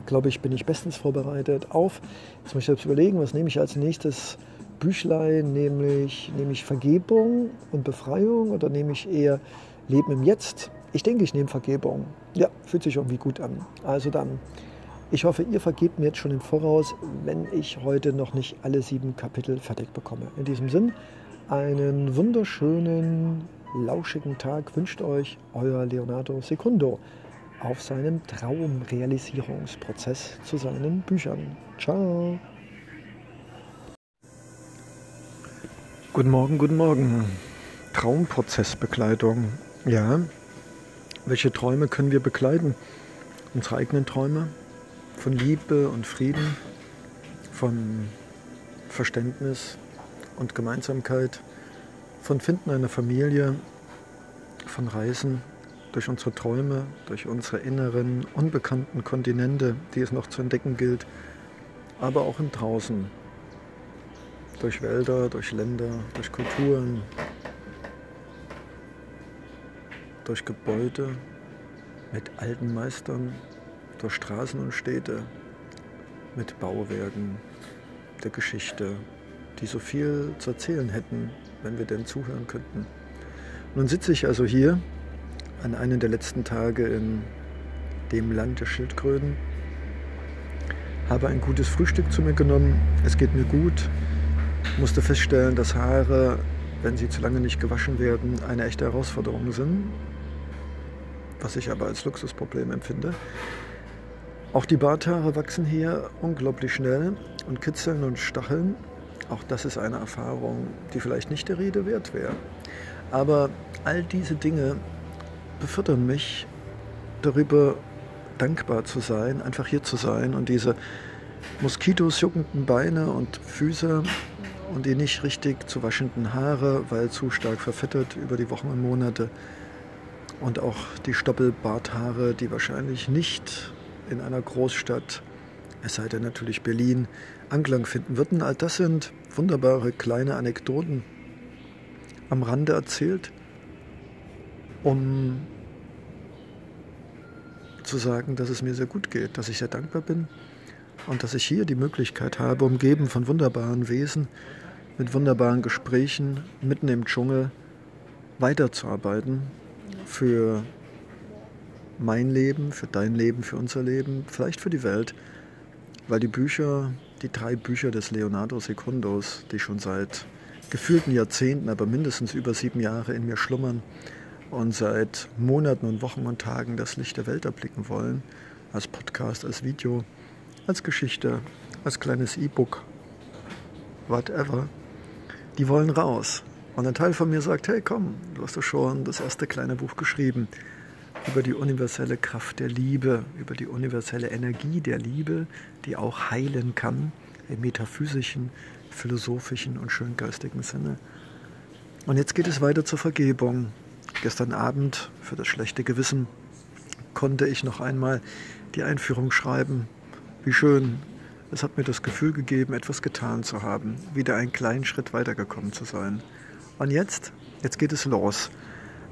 Glaube ich, bin ich bestens vorbereitet auf. Jetzt muss ich selbst überlegen, was nehme ich als nächstes Büchlein, nämlich nehme ich Vergebung und Befreiung oder nehme ich eher Leben im Jetzt? Ich denke, ich nehme Vergebung. Ja, fühlt sich irgendwie gut an. Also dann, ich hoffe, ihr vergebt mir jetzt schon im Voraus, wenn ich heute noch nicht alle sieben Kapitel fertig bekomme. In diesem Sinn, einen wunderschönen, lauschigen Tag wünscht euch euer Leonardo Secundo auf seinem Traumrealisierungsprozess zu seinen Büchern. Ciao! Guten Morgen, guten Morgen. Traumprozessbegleitung. Ja, welche Träume können wir begleiten? Unsere eigenen Träume von Liebe und Frieden, von Verständnis, und Gemeinsamkeit, von Finden einer Familie, von Reisen durch unsere Träume, durch unsere inneren, unbekannten Kontinente, die es noch zu entdecken gilt, aber auch im Draußen, durch Wälder, durch Länder, durch Kulturen, durch Gebäude mit alten Meistern, durch Straßen und Städte, mit Bauwerken der Geschichte, die so viel zu erzählen hätten, wenn wir denn zuhören könnten. Nun sitze ich also hier an einem der letzten Tage in dem Land der Schildkröten, habe ein gutes Frühstück zu mir genommen, es geht mir gut, musste feststellen, dass Haare, wenn sie zu lange nicht gewaschen werden, eine echte Herausforderung sind, was ich aber als Luxusproblem empfinde. Auch die Barthaare wachsen hier unglaublich schnell und kitzeln und stacheln auch das ist eine Erfahrung, die vielleicht nicht der Rede wert wäre. Aber all diese Dinge befördern mich darüber dankbar zu sein, einfach hier zu sein und diese Moskitos juckenden Beine und Füße und die nicht richtig zu waschenden Haare, weil zu stark verfettet über die Wochen und Monate. Und auch die Stoppelbarthaare, die wahrscheinlich nicht in einer Großstadt, es sei denn natürlich Berlin, Anklang finden würden. All das sind wunderbare kleine Anekdoten am Rande erzählt, um zu sagen, dass es mir sehr gut geht, dass ich sehr dankbar bin und dass ich hier die Möglichkeit habe, umgeben von wunderbaren Wesen, mit wunderbaren Gesprächen mitten im Dschungel weiterzuarbeiten für mein Leben, für dein Leben, für unser Leben, vielleicht für die Welt, weil die Bücher, die drei Bücher des Leonardo Secundos, die schon seit gefühlten Jahrzehnten, aber mindestens über sieben Jahre in mir schlummern und seit Monaten und Wochen und Tagen das Licht der Welt erblicken wollen, als Podcast, als Video, als Geschichte, als kleines E-Book, whatever, die wollen raus. Und ein Teil von mir sagt, hey komm, du hast doch schon das erste kleine Buch geschrieben über die universelle Kraft der Liebe, über die universelle Energie der Liebe, die auch heilen kann im metaphysischen, philosophischen und schöngeistigen Sinne. Und jetzt geht es weiter zur Vergebung. Gestern Abend, für das schlechte Gewissen, konnte ich noch einmal die Einführung schreiben wie schön. Es hat mir das Gefühl gegeben, etwas getan zu haben, wieder einen kleinen Schritt weitergekommen zu sein. Und jetzt, jetzt geht es los.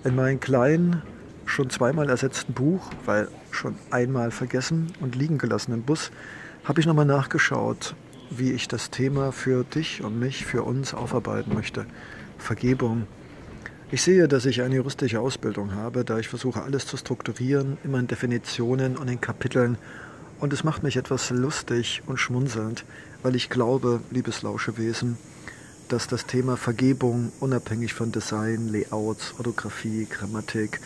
In meinem kleinen, schon zweimal ersetzten Buch, weil schon einmal vergessen und liegen gelassenen Bus, habe ich nochmal nachgeschaut, wie ich das Thema für dich und mich, für uns aufarbeiten möchte. Vergebung. Ich sehe, dass ich eine juristische Ausbildung habe, da ich versuche, alles zu strukturieren, immer in Definitionen und in Kapiteln und es macht mich etwas lustig und schmunzelnd, weil ich glaube, liebes Lauschewesen, dass das Thema Vergebung unabhängig von Design, Layouts, Orthographie, Grammatik,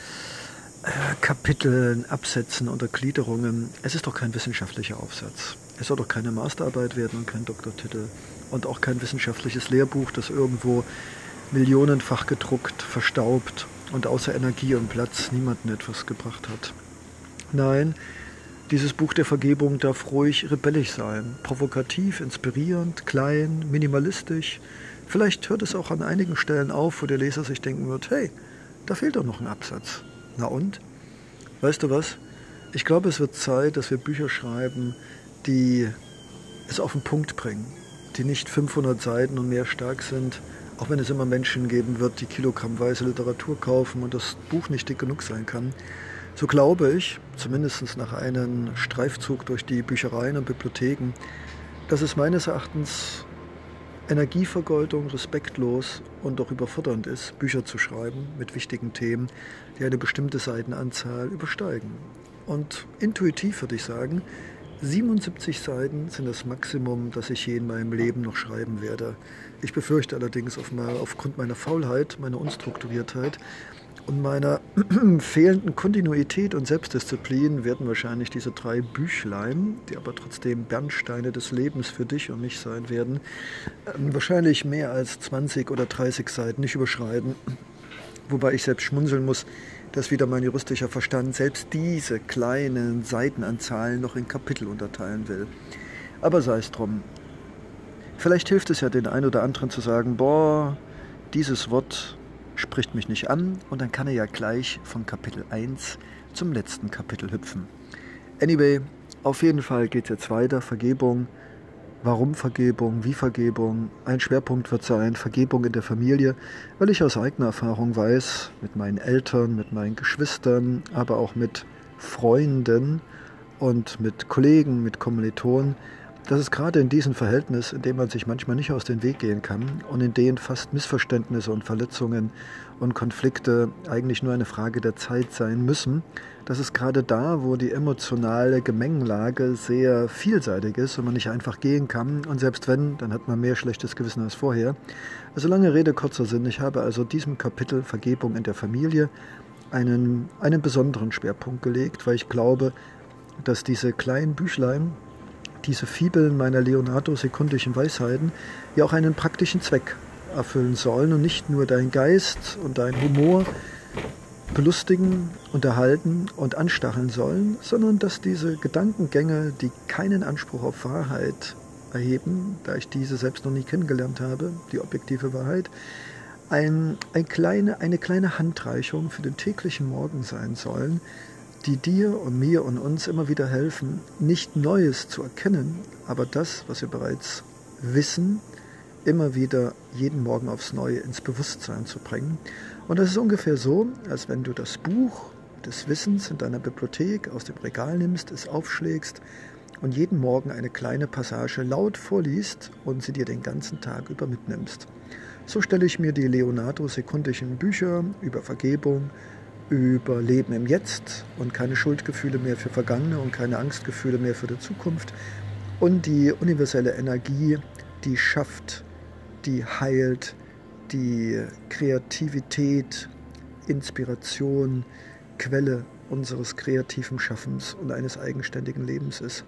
Kapiteln, Absätzen, Untergliederungen, es ist doch kein wissenschaftlicher Aufsatz. Es soll doch keine Masterarbeit werden und kein Doktortitel und auch kein wissenschaftliches Lehrbuch, das irgendwo millionenfach gedruckt, verstaubt und außer Energie und Platz niemanden etwas gebracht hat. Nein, dieses Buch der Vergebung darf ruhig rebellisch sein, provokativ, inspirierend, klein, minimalistisch. Vielleicht hört es auch an einigen Stellen auf, wo der Leser sich denken wird, hey, da fehlt doch noch ein Absatz. Na und? Weißt du was? Ich glaube, es wird Zeit, dass wir Bücher schreiben, die es auf den Punkt bringen, die nicht 500 Seiten und mehr stark sind, auch wenn es immer Menschen geben wird, die kilogrammweise Literatur kaufen und das Buch nicht dick genug sein kann. So glaube ich, zumindest nach einem Streifzug durch die Büchereien und Bibliotheken, dass es meines Erachtens Energievergeudung, respektlos und auch überfordernd ist, Bücher zu schreiben mit wichtigen Themen, die eine bestimmte Seitenanzahl übersteigen. Und intuitiv würde ich sagen, 77 Seiten sind das Maximum, das ich je in meinem Leben noch schreiben werde. Ich befürchte allerdings auf mal, aufgrund meiner Faulheit, meiner Unstrukturiertheit, und meiner fehlenden Kontinuität und Selbstdisziplin werden wahrscheinlich diese drei Büchlein, die aber trotzdem Bernsteine des Lebens für dich und mich sein werden, ähm, wahrscheinlich mehr als 20 oder 30 Seiten nicht überschreiten. Wobei ich selbst schmunzeln muss, dass wieder mein juristischer Verstand selbst diese kleinen Seitenanzahlen noch in Kapitel unterteilen will. Aber sei es drum. Vielleicht hilft es ja den einen oder anderen zu sagen, boah, dieses Wort spricht mich nicht an und dann kann er ja gleich von Kapitel 1 zum letzten Kapitel hüpfen. Anyway, auf jeden Fall geht es jetzt weiter. Vergebung. Warum Vergebung? Wie Vergebung? Ein Schwerpunkt wird sein Vergebung in der Familie, weil ich aus eigener Erfahrung weiß, mit meinen Eltern, mit meinen Geschwistern, aber auch mit Freunden und mit Kollegen, mit Kommilitonen, dass es gerade in diesem Verhältnis, in dem man sich manchmal nicht aus dem Weg gehen kann und in denen fast Missverständnisse und Verletzungen und Konflikte eigentlich nur eine Frage der Zeit sein müssen, dass es gerade da, wo die emotionale Gemengenlage sehr vielseitig ist und man nicht einfach gehen kann und selbst wenn, dann hat man mehr schlechtes Gewissen als vorher. Also lange Rede, kurzer Sinn. Ich habe also diesem Kapitel Vergebung in der Familie einen, einen besonderen Schwerpunkt gelegt, weil ich glaube, dass diese kleinen Büchlein, diese Fibeln meiner Leonardo-sekundischen Weisheiten ja auch einen praktischen Zweck erfüllen sollen und nicht nur dein Geist und dein Humor belustigen, unterhalten und anstacheln sollen, sondern dass diese Gedankengänge, die keinen Anspruch auf Wahrheit erheben, da ich diese selbst noch nie kennengelernt habe, die objektive Wahrheit, ein, ein kleine, eine kleine Handreichung für den täglichen Morgen sein sollen, die dir und mir und uns immer wieder helfen, nicht Neues zu erkennen, aber das, was wir bereits wissen, immer wieder jeden Morgen aufs Neue ins Bewusstsein zu bringen. Und das ist ungefähr so, als wenn du das Buch des Wissens in deiner Bibliothek aus dem Regal nimmst, es aufschlägst und jeden Morgen eine kleine Passage laut vorliest und sie dir den ganzen Tag über mitnimmst. So stelle ich mir die Leonardo-sekundischen Bücher über Vergebung, über Leben im Jetzt und keine Schuldgefühle mehr für Vergangene und keine Angstgefühle mehr für die Zukunft und die universelle Energie, die schafft, die heilt, die Kreativität, Inspiration, Quelle unseres kreativen Schaffens und eines eigenständigen Lebens ist.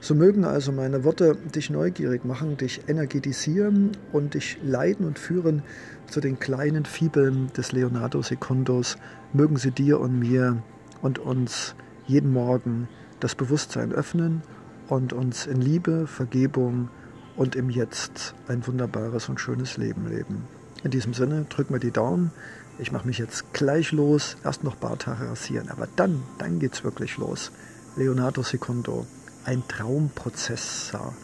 So mögen also meine Worte dich neugierig machen, dich energetisieren und dich leiten und führen zu den kleinen Fibeln des Leonardo Secundos. Mögen sie dir und mir und uns jeden Morgen das Bewusstsein öffnen und uns in Liebe, Vergebung und im Jetzt ein wunderbares und schönes Leben leben. In diesem Sinne, drück mir die Daumen. Ich mache mich jetzt gleich los. Erst noch Barthaare rasieren, aber dann, dann geht's wirklich los. Leonardo Secundo ein Traumprozessor.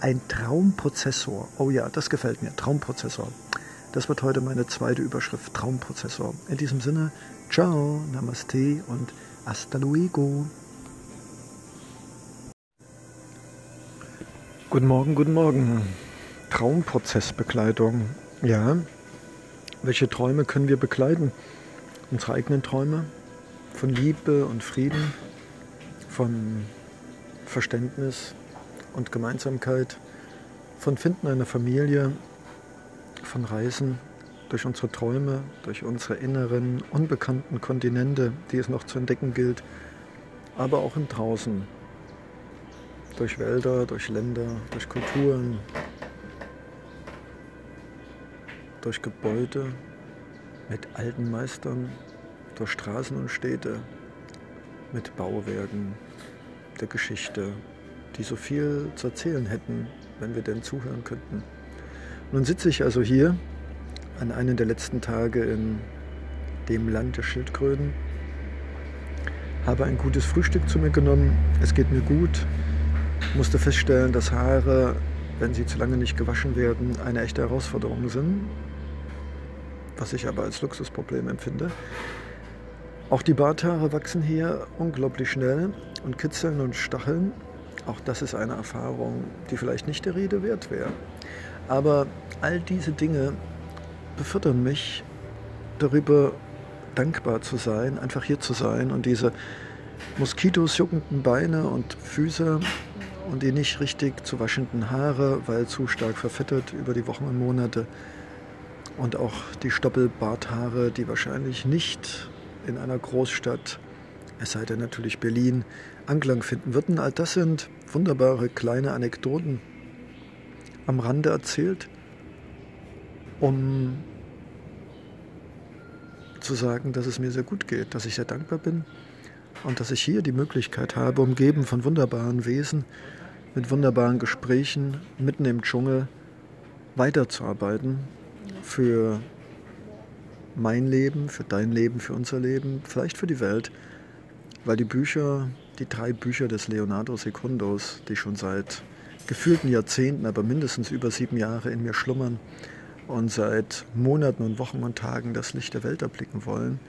Ein Traumprozessor. Oh ja, das gefällt mir. Traumprozessor. Das wird heute meine zweite Überschrift. Traumprozessor. In diesem Sinne, ciao, namaste und hasta luego. Guten Morgen, guten Morgen. Traumprozessbekleidung. Ja, welche Träume können wir bekleiden? Unsere eigenen Träume von Liebe und Frieden, von Verständnis und Gemeinsamkeit, von Finden einer Familie, von Reisen durch unsere Träume, durch unsere inneren, unbekannten Kontinente, die es noch zu entdecken gilt, aber auch im Draußen, durch Wälder, durch Länder, durch Kulturen, durch Gebäude mit alten Meistern, durch Straßen und Städte, mit Bauwerken, der Geschichte, die so viel zu erzählen hätten, wenn wir denn zuhören könnten. Nun sitze ich also hier an einem der letzten Tage in dem Land der Schildkröten, habe ein gutes Frühstück zu mir genommen, es geht mir gut, musste feststellen, dass Haare, wenn sie zu lange nicht gewaschen werden, eine echte Herausforderung sind, was ich aber als Luxusproblem empfinde. Auch die Barthaare wachsen hier unglaublich schnell und kitzeln und stacheln. Auch das ist eine Erfahrung, die vielleicht nicht der Rede wert wäre. Aber all diese Dinge befördern mich darüber dankbar zu sein, einfach hier zu sein und diese Moskitos juckenden Beine und Füße und die nicht richtig zu waschenden Haare, weil zu stark verfettet über die Wochen und Monate und auch die Stoppelbarthaare, die wahrscheinlich nicht in einer Großstadt, es sei denn natürlich Berlin, Anklang finden würden. All das sind wunderbare kleine Anekdoten am Rande erzählt, um zu sagen, dass es mir sehr gut geht, dass ich sehr dankbar bin und dass ich hier die Möglichkeit habe, umgeben von wunderbaren Wesen, mit wunderbaren Gesprächen mitten im Dschungel weiterzuarbeiten für mein Leben, für dein Leben, für unser Leben, vielleicht für die Welt, weil die Bücher, die drei Bücher des Leonardo Secundos, die schon seit gefühlten Jahrzehnten, aber mindestens über sieben Jahre in mir schlummern und seit Monaten und Wochen und Tagen das Licht der Welt erblicken wollen,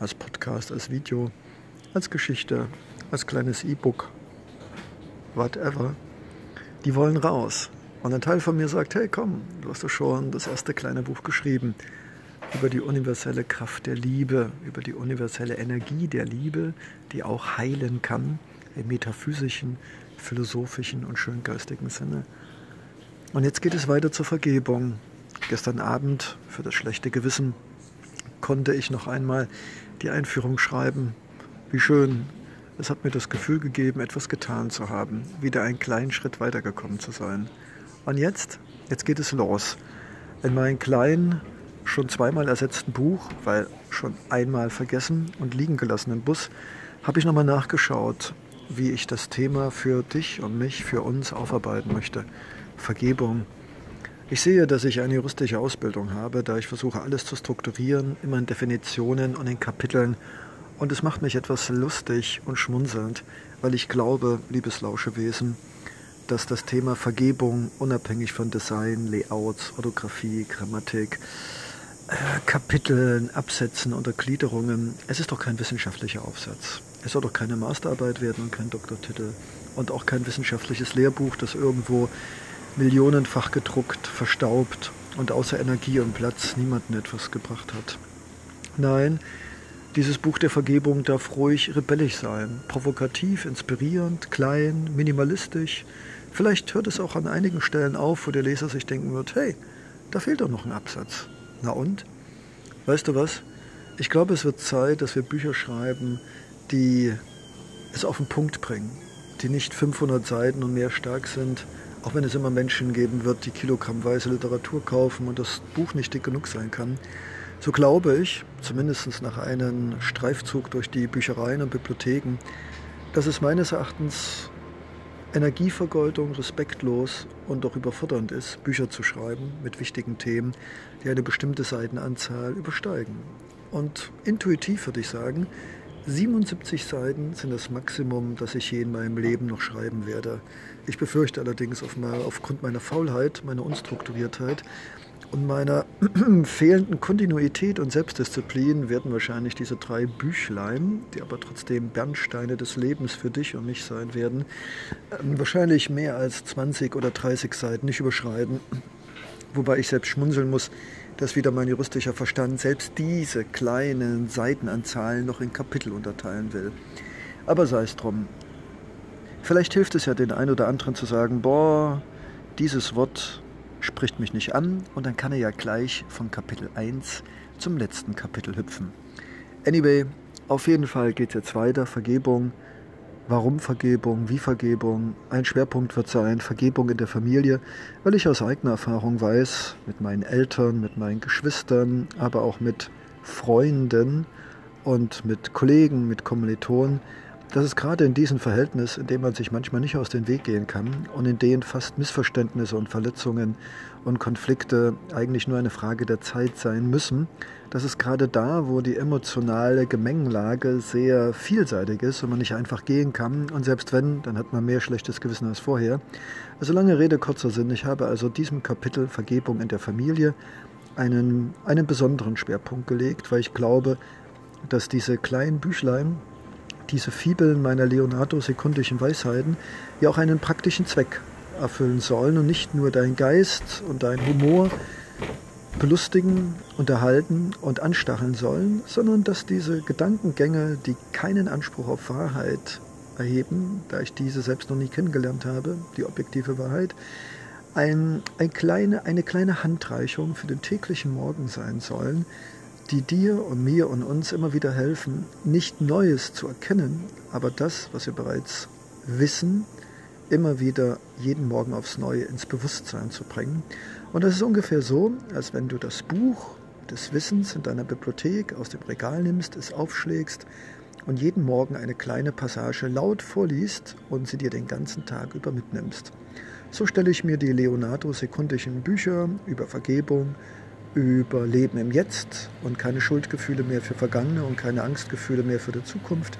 als Podcast, als Video, als Geschichte, als kleines E-Book, whatever, die wollen raus. Und ein Teil von mir sagt, hey komm, du hast doch schon das erste kleine Buch geschrieben über die universelle Kraft der Liebe, über die universelle Energie der Liebe, die auch heilen kann im metaphysischen, philosophischen und schöngeistigen Sinne. Und jetzt geht es weiter zur Vergebung. Gestern Abend für das schlechte Gewissen konnte ich noch einmal die Einführung schreiben. Wie schön. Es hat mir das Gefühl gegeben, etwas getan zu haben, wieder einen kleinen Schritt weitergekommen zu sein. Und jetzt, jetzt geht es los. In meinen kleinen schon zweimal ersetzten Buch, weil schon einmal vergessen und liegen gelassen im Bus, habe ich nochmal nachgeschaut, wie ich das Thema für dich und mich, für uns aufarbeiten möchte. Vergebung. Ich sehe, dass ich eine juristische Ausbildung habe, da ich versuche, alles zu strukturieren, immer in Definitionen und in Kapiteln. Und es macht mich etwas lustig und schmunzelnd, weil ich glaube, liebes Lauschewesen, dass das Thema Vergebung unabhängig von Design, Layouts, Orthographie, Grammatik, äh, Kapiteln, Absätzen oder Gliederungen, es ist doch kein wissenschaftlicher Aufsatz. Es soll doch keine Masterarbeit werden und kein Doktortitel und auch kein wissenschaftliches Lehrbuch, das irgendwo millionenfach gedruckt, verstaubt und außer Energie und Platz niemanden etwas gebracht hat. Nein, dieses Buch der Vergebung darf ruhig rebellisch sein, provokativ, inspirierend, klein, minimalistisch. Vielleicht hört es auch an einigen Stellen auf, wo der Leser sich denken wird, hey, da fehlt doch noch ein Absatz. Na und? Weißt du was? Ich glaube, es wird Zeit, dass wir Bücher schreiben, die es auf den Punkt bringen, die nicht 500 Seiten und mehr stark sind, auch wenn es immer Menschen geben wird, die kilogrammweise Literatur kaufen und das Buch nicht dick genug sein kann, so glaube ich, zumindest nach einem Streifzug durch die Büchereien und Bibliotheken, dass es meines Erachtens Energievergeudung, respektlos und auch überfordernd ist, Bücher zu schreiben mit wichtigen Themen, die eine bestimmte Seitenanzahl übersteigen. Und intuitiv würde ich sagen, 77 Seiten sind das Maximum, das ich je in meinem Leben noch schreiben werde. Ich befürchte allerdings auf mal, aufgrund meiner Faulheit, meiner Unstrukturiertheit und meiner fehlenden Kontinuität und Selbstdisziplin werden wahrscheinlich diese drei Büchlein, die aber trotzdem Bernsteine des Lebens für dich und mich sein werden, ähm, wahrscheinlich mehr als 20 oder 30 Seiten nicht überschreiten. Wobei ich selbst schmunzeln muss, dass wieder mein juristischer Verstand selbst diese kleinen Seitenanzahlen noch in Kapitel unterteilen will. Aber sei es drum. Vielleicht hilft es ja den einen oder anderen zu sagen, boah, dieses Wort spricht mich nicht an und dann kann er ja gleich von Kapitel 1 zum letzten Kapitel hüpfen. Anyway, auf jeden Fall geht es jetzt weiter. Vergebung. Warum Vergebung? Wie Vergebung? Ein Schwerpunkt wird sein Vergebung in der Familie, weil ich aus eigener Erfahrung weiß, mit meinen Eltern, mit meinen Geschwistern, aber auch mit Freunden und mit Kollegen, mit Kommilitonen, dass es gerade in diesem Verhältnis, in dem man sich manchmal nicht aus dem Weg gehen kann und in denen fast Missverständnisse und Verletzungen und Konflikte eigentlich nur eine Frage der Zeit sein müssen, dass es gerade da, wo die emotionale Gemengenlage sehr vielseitig ist und man nicht einfach gehen kann und selbst wenn, dann hat man mehr schlechtes Gewissen als vorher. Also lange Rede, kurzer Sinn. Ich habe also diesem Kapitel Vergebung in der Familie einen, einen besonderen Schwerpunkt gelegt, weil ich glaube, dass diese kleinen Büchlein, diese Fibeln meiner Leonardo-sekundischen Weisheiten ja auch einen praktischen Zweck erfüllen sollen und nicht nur dein Geist und dein Humor belustigen, unterhalten und anstacheln sollen, sondern dass diese Gedankengänge, die keinen Anspruch auf Wahrheit erheben, da ich diese selbst noch nie kennengelernt habe, die objektive Wahrheit, ein, ein kleine, eine kleine Handreichung für den täglichen Morgen sein sollen, die dir und mir und uns immer wieder helfen, nicht Neues zu erkennen, aber das, was wir bereits wissen, immer wieder jeden Morgen aufs Neue ins Bewusstsein zu bringen. Und das ist ungefähr so, als wenn du das Buch des Wissens in deiner Bibliothek aus dem Regal nimmst, es aufschlägst und jeden Morgen eine kleine Passage laut vorliest und sie dir den ganzen Tag über mitnimmst. So stelle ich mir die Leonardo-sekundischen Bücher über Vergebung, über Leben im Jetzt und keine Schuldgefühle mehr für Vergangene und keine Angstgefühle mehr für die Zukunft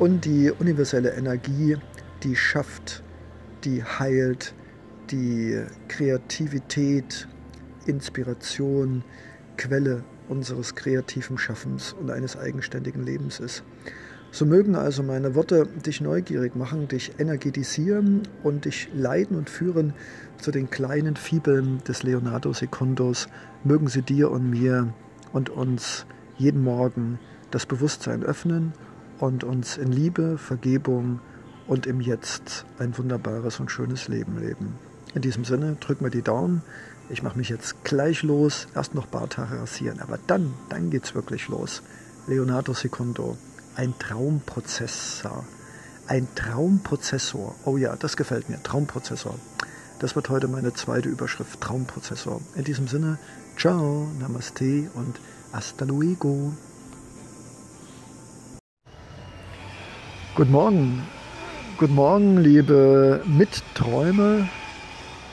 und die universelle Energie, die schafft, die heilt, die Kreativität, Inspiration, Quelle unseres kreativen Schaffens und eines eigenständigen Lebens ist. So mögen also meine Worte dich neugierig machen, dich energetisieren und dich leiten und führen zu den kleinen Fibeln des Leonardo Secundos. Mögen sie dir und mir und uns jeden Morgen das Bewusstsein öffnen und uns in Liebe, Vergebung und im Jetzt ein wunderbares und schönes Leben leben. In diesem Sinne, drück mir die Daumen. Ich mache mich jetzt gleich los. Erst noch Barthaare rasieren, aber dann, dann geht's wirklich los. Leonardo Secundo ein Traumprozessor. Ein Traumprozessor. Oh ja, das gefällt mir. Traumprozessor. Das wird heute meine zweite Überschrift. Traumprozessor. In diesem Sinne, ciao, namaste und hasta luego. Guten Morgen. Guten Morgen, liebe Mitträume,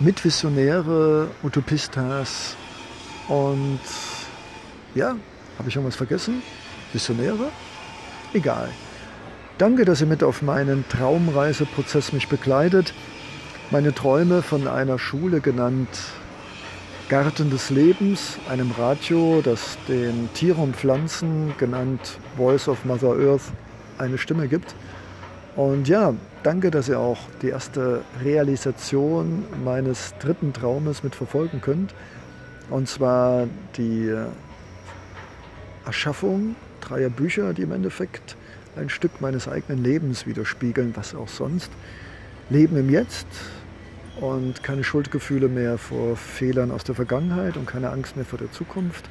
Mitvisionäre, Utopistas und ja, habe ich irgendwas vergessen? Visionäre? Egal. Danke, dass ihr mit auf meinen Traumreiseprozess mich begleitet. Meine Träume von einer Schule genannt Garten des Lebens, einem Radio, das den Tieren und Pflanzen, genannt Voice of Mother Earth, eine Stimme gibt. Und ja, danke, dass ihr auch die erste Realisation meines dritten Traumes mit verfolgen könnt. Und zwar die Erschaffung dreier Bücher, die im Endeffekt ein Stück meines eigenen Lebens widerspiegeln, was auch sonst. Leben im Jetzt und keine Schuldgefühle mehr vor Fehlern aus der Vergangenheit und keine Angst mehr vor der Zukunft.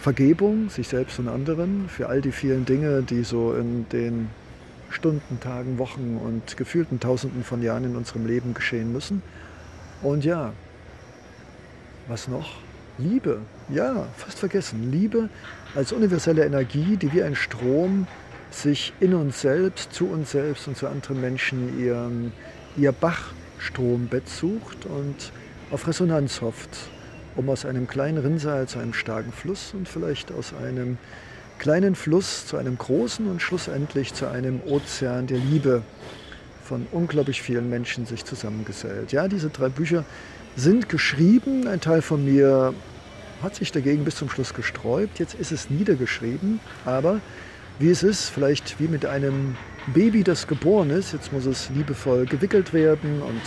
Vergebung, sich selbst und anderen für all die vielen Dinge, die so in den Stunden, Tagen, Wochen und gefühlten Tausenden von Jahren in unserem Leben geschehen müssen. Und ja, was noch? Liebe, ja, fast vergessen. Liebe als universelle Energie, die wie ein Strom sich in uns selbst, zu uns selbst und zu anderen Menschen ihren, ihr Bachstrombett sucht und auf Resonanz hofft, um aus einem kleinen Rinnsal zu einem starken Fluss und vielleicht aus einem kleinen Fluss zu einem großen und schlussendlich zu einem Ozean der Liebe von unglaublich vielen Menschen sich zusammengesellt. Ja, diese drei Bücher sind geschrieben. Ein Teil von mir hat sich dagegen bis zum Schluss gesträubt. Jetzt ist es niedergeschrieben, aber wie es ist, vielleicht wie mit einem Baby, das geboren ist. Jetzt muss es liebevoll gewickelt werden und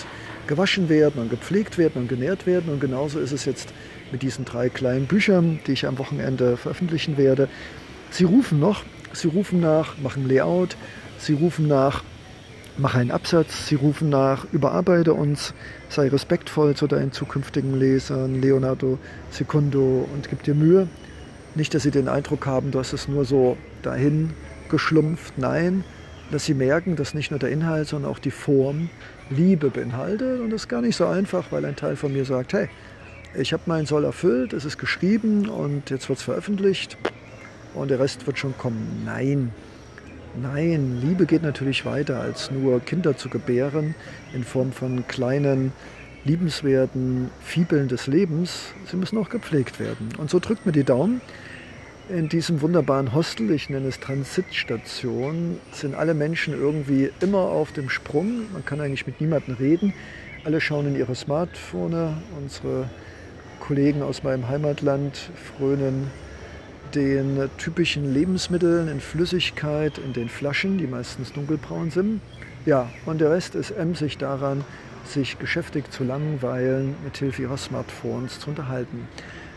gewaschen werden und gepflegt werden und genährt werden. Und genauso ist es jetzt mit diesen drei kleinen Büchern, die ich am Wochenende veröffentlichen werde. Sie rufen noch, sie rufen nach, machen Layout, sie rufen nach, mach einen Absatz, sie rufen nach, überarbeite uns, sei respektvoll zu deinen zukünftigen Lesern, Leonardo Secundo und gib dir Mühe. Nicht, dass sie den Eindruck haben, du hast es nur so dahin geschlumpft. Nein, dass sie merken, dass nicht nur der Inhalt, sondern auch die Form Liebe beinhaltet. Und das ist gar nicht so einfach, weil ein Teil von mir sagt, hey, ich habe meinen Soll erfüllt, es ist geschrieben und jetzt wird es veröffentlicht und der Rest wird schon kommen. Nein, nein, Liebe geht natürlich weiter, als nur Kinder zu gebären in Form von kleinen, liebenswerten Fibeln des Lebens. Sie müssen auch gepflegt werden. Und so drückt mir die Daumen. In diesem wunderbaren Hostel, ich nenne es Transitstation, sind alle Menschen irgendwie immer auf dem Sprung. Man kann eigentlich mit niemandem reden. Alle schauen in ihre Smartphone. Unsere Kollegen aus meinem Heimatland frönen den typischen Lebensmitteln in Flüssigkeit in den Flaschen, die meistens dunkelbraun sind. Ja, und der Rest ist emsig daran, sich geschäftig zu langweilen, mithilfe ihrer Smartphones zu unterhalten.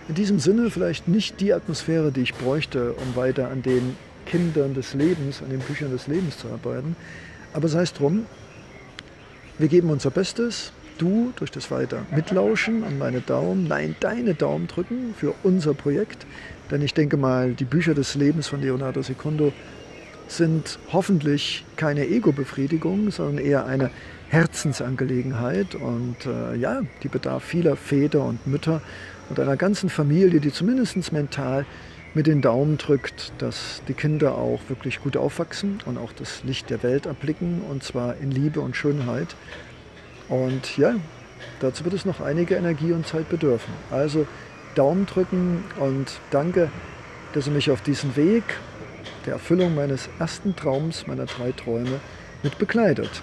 In diesem Sinne vielleicht nicht die Atmosphäre, die ich bräuchte, um weiter an den Kindern des Lebens, an den Büchern des Lebens zu arbeiten. Aber sei es drum, wir geben unser Bestes, du durch das weiter Mitlauschen an meine Daumen, nein, deine Daumen drücken für unser Projekt. Denn ich denke mal, die Bücher des Lebens von Leonardo Secondo sind hoffentlich keine Ego-Befriedigung, sondern eher eine Herzensangelegenheit. Und äh, ja, die bedarf vieler Väter und Mütter und einer ganzen Familie, die zumindest mental mit den Daumen drückt, dass die Kinder auch wirklich gut aufwachsen und auch das Licht der Welt erblicken, und zwar in Liebe und Schönheit. Und ja, dazu wird es noch einige Energie und Zeit bedürfen. Also Daumen drücken und danke, dass ihr mich auf diesen Weg der Erfüllung meines ersten Traums, meiner drei Träume, mit begleitet.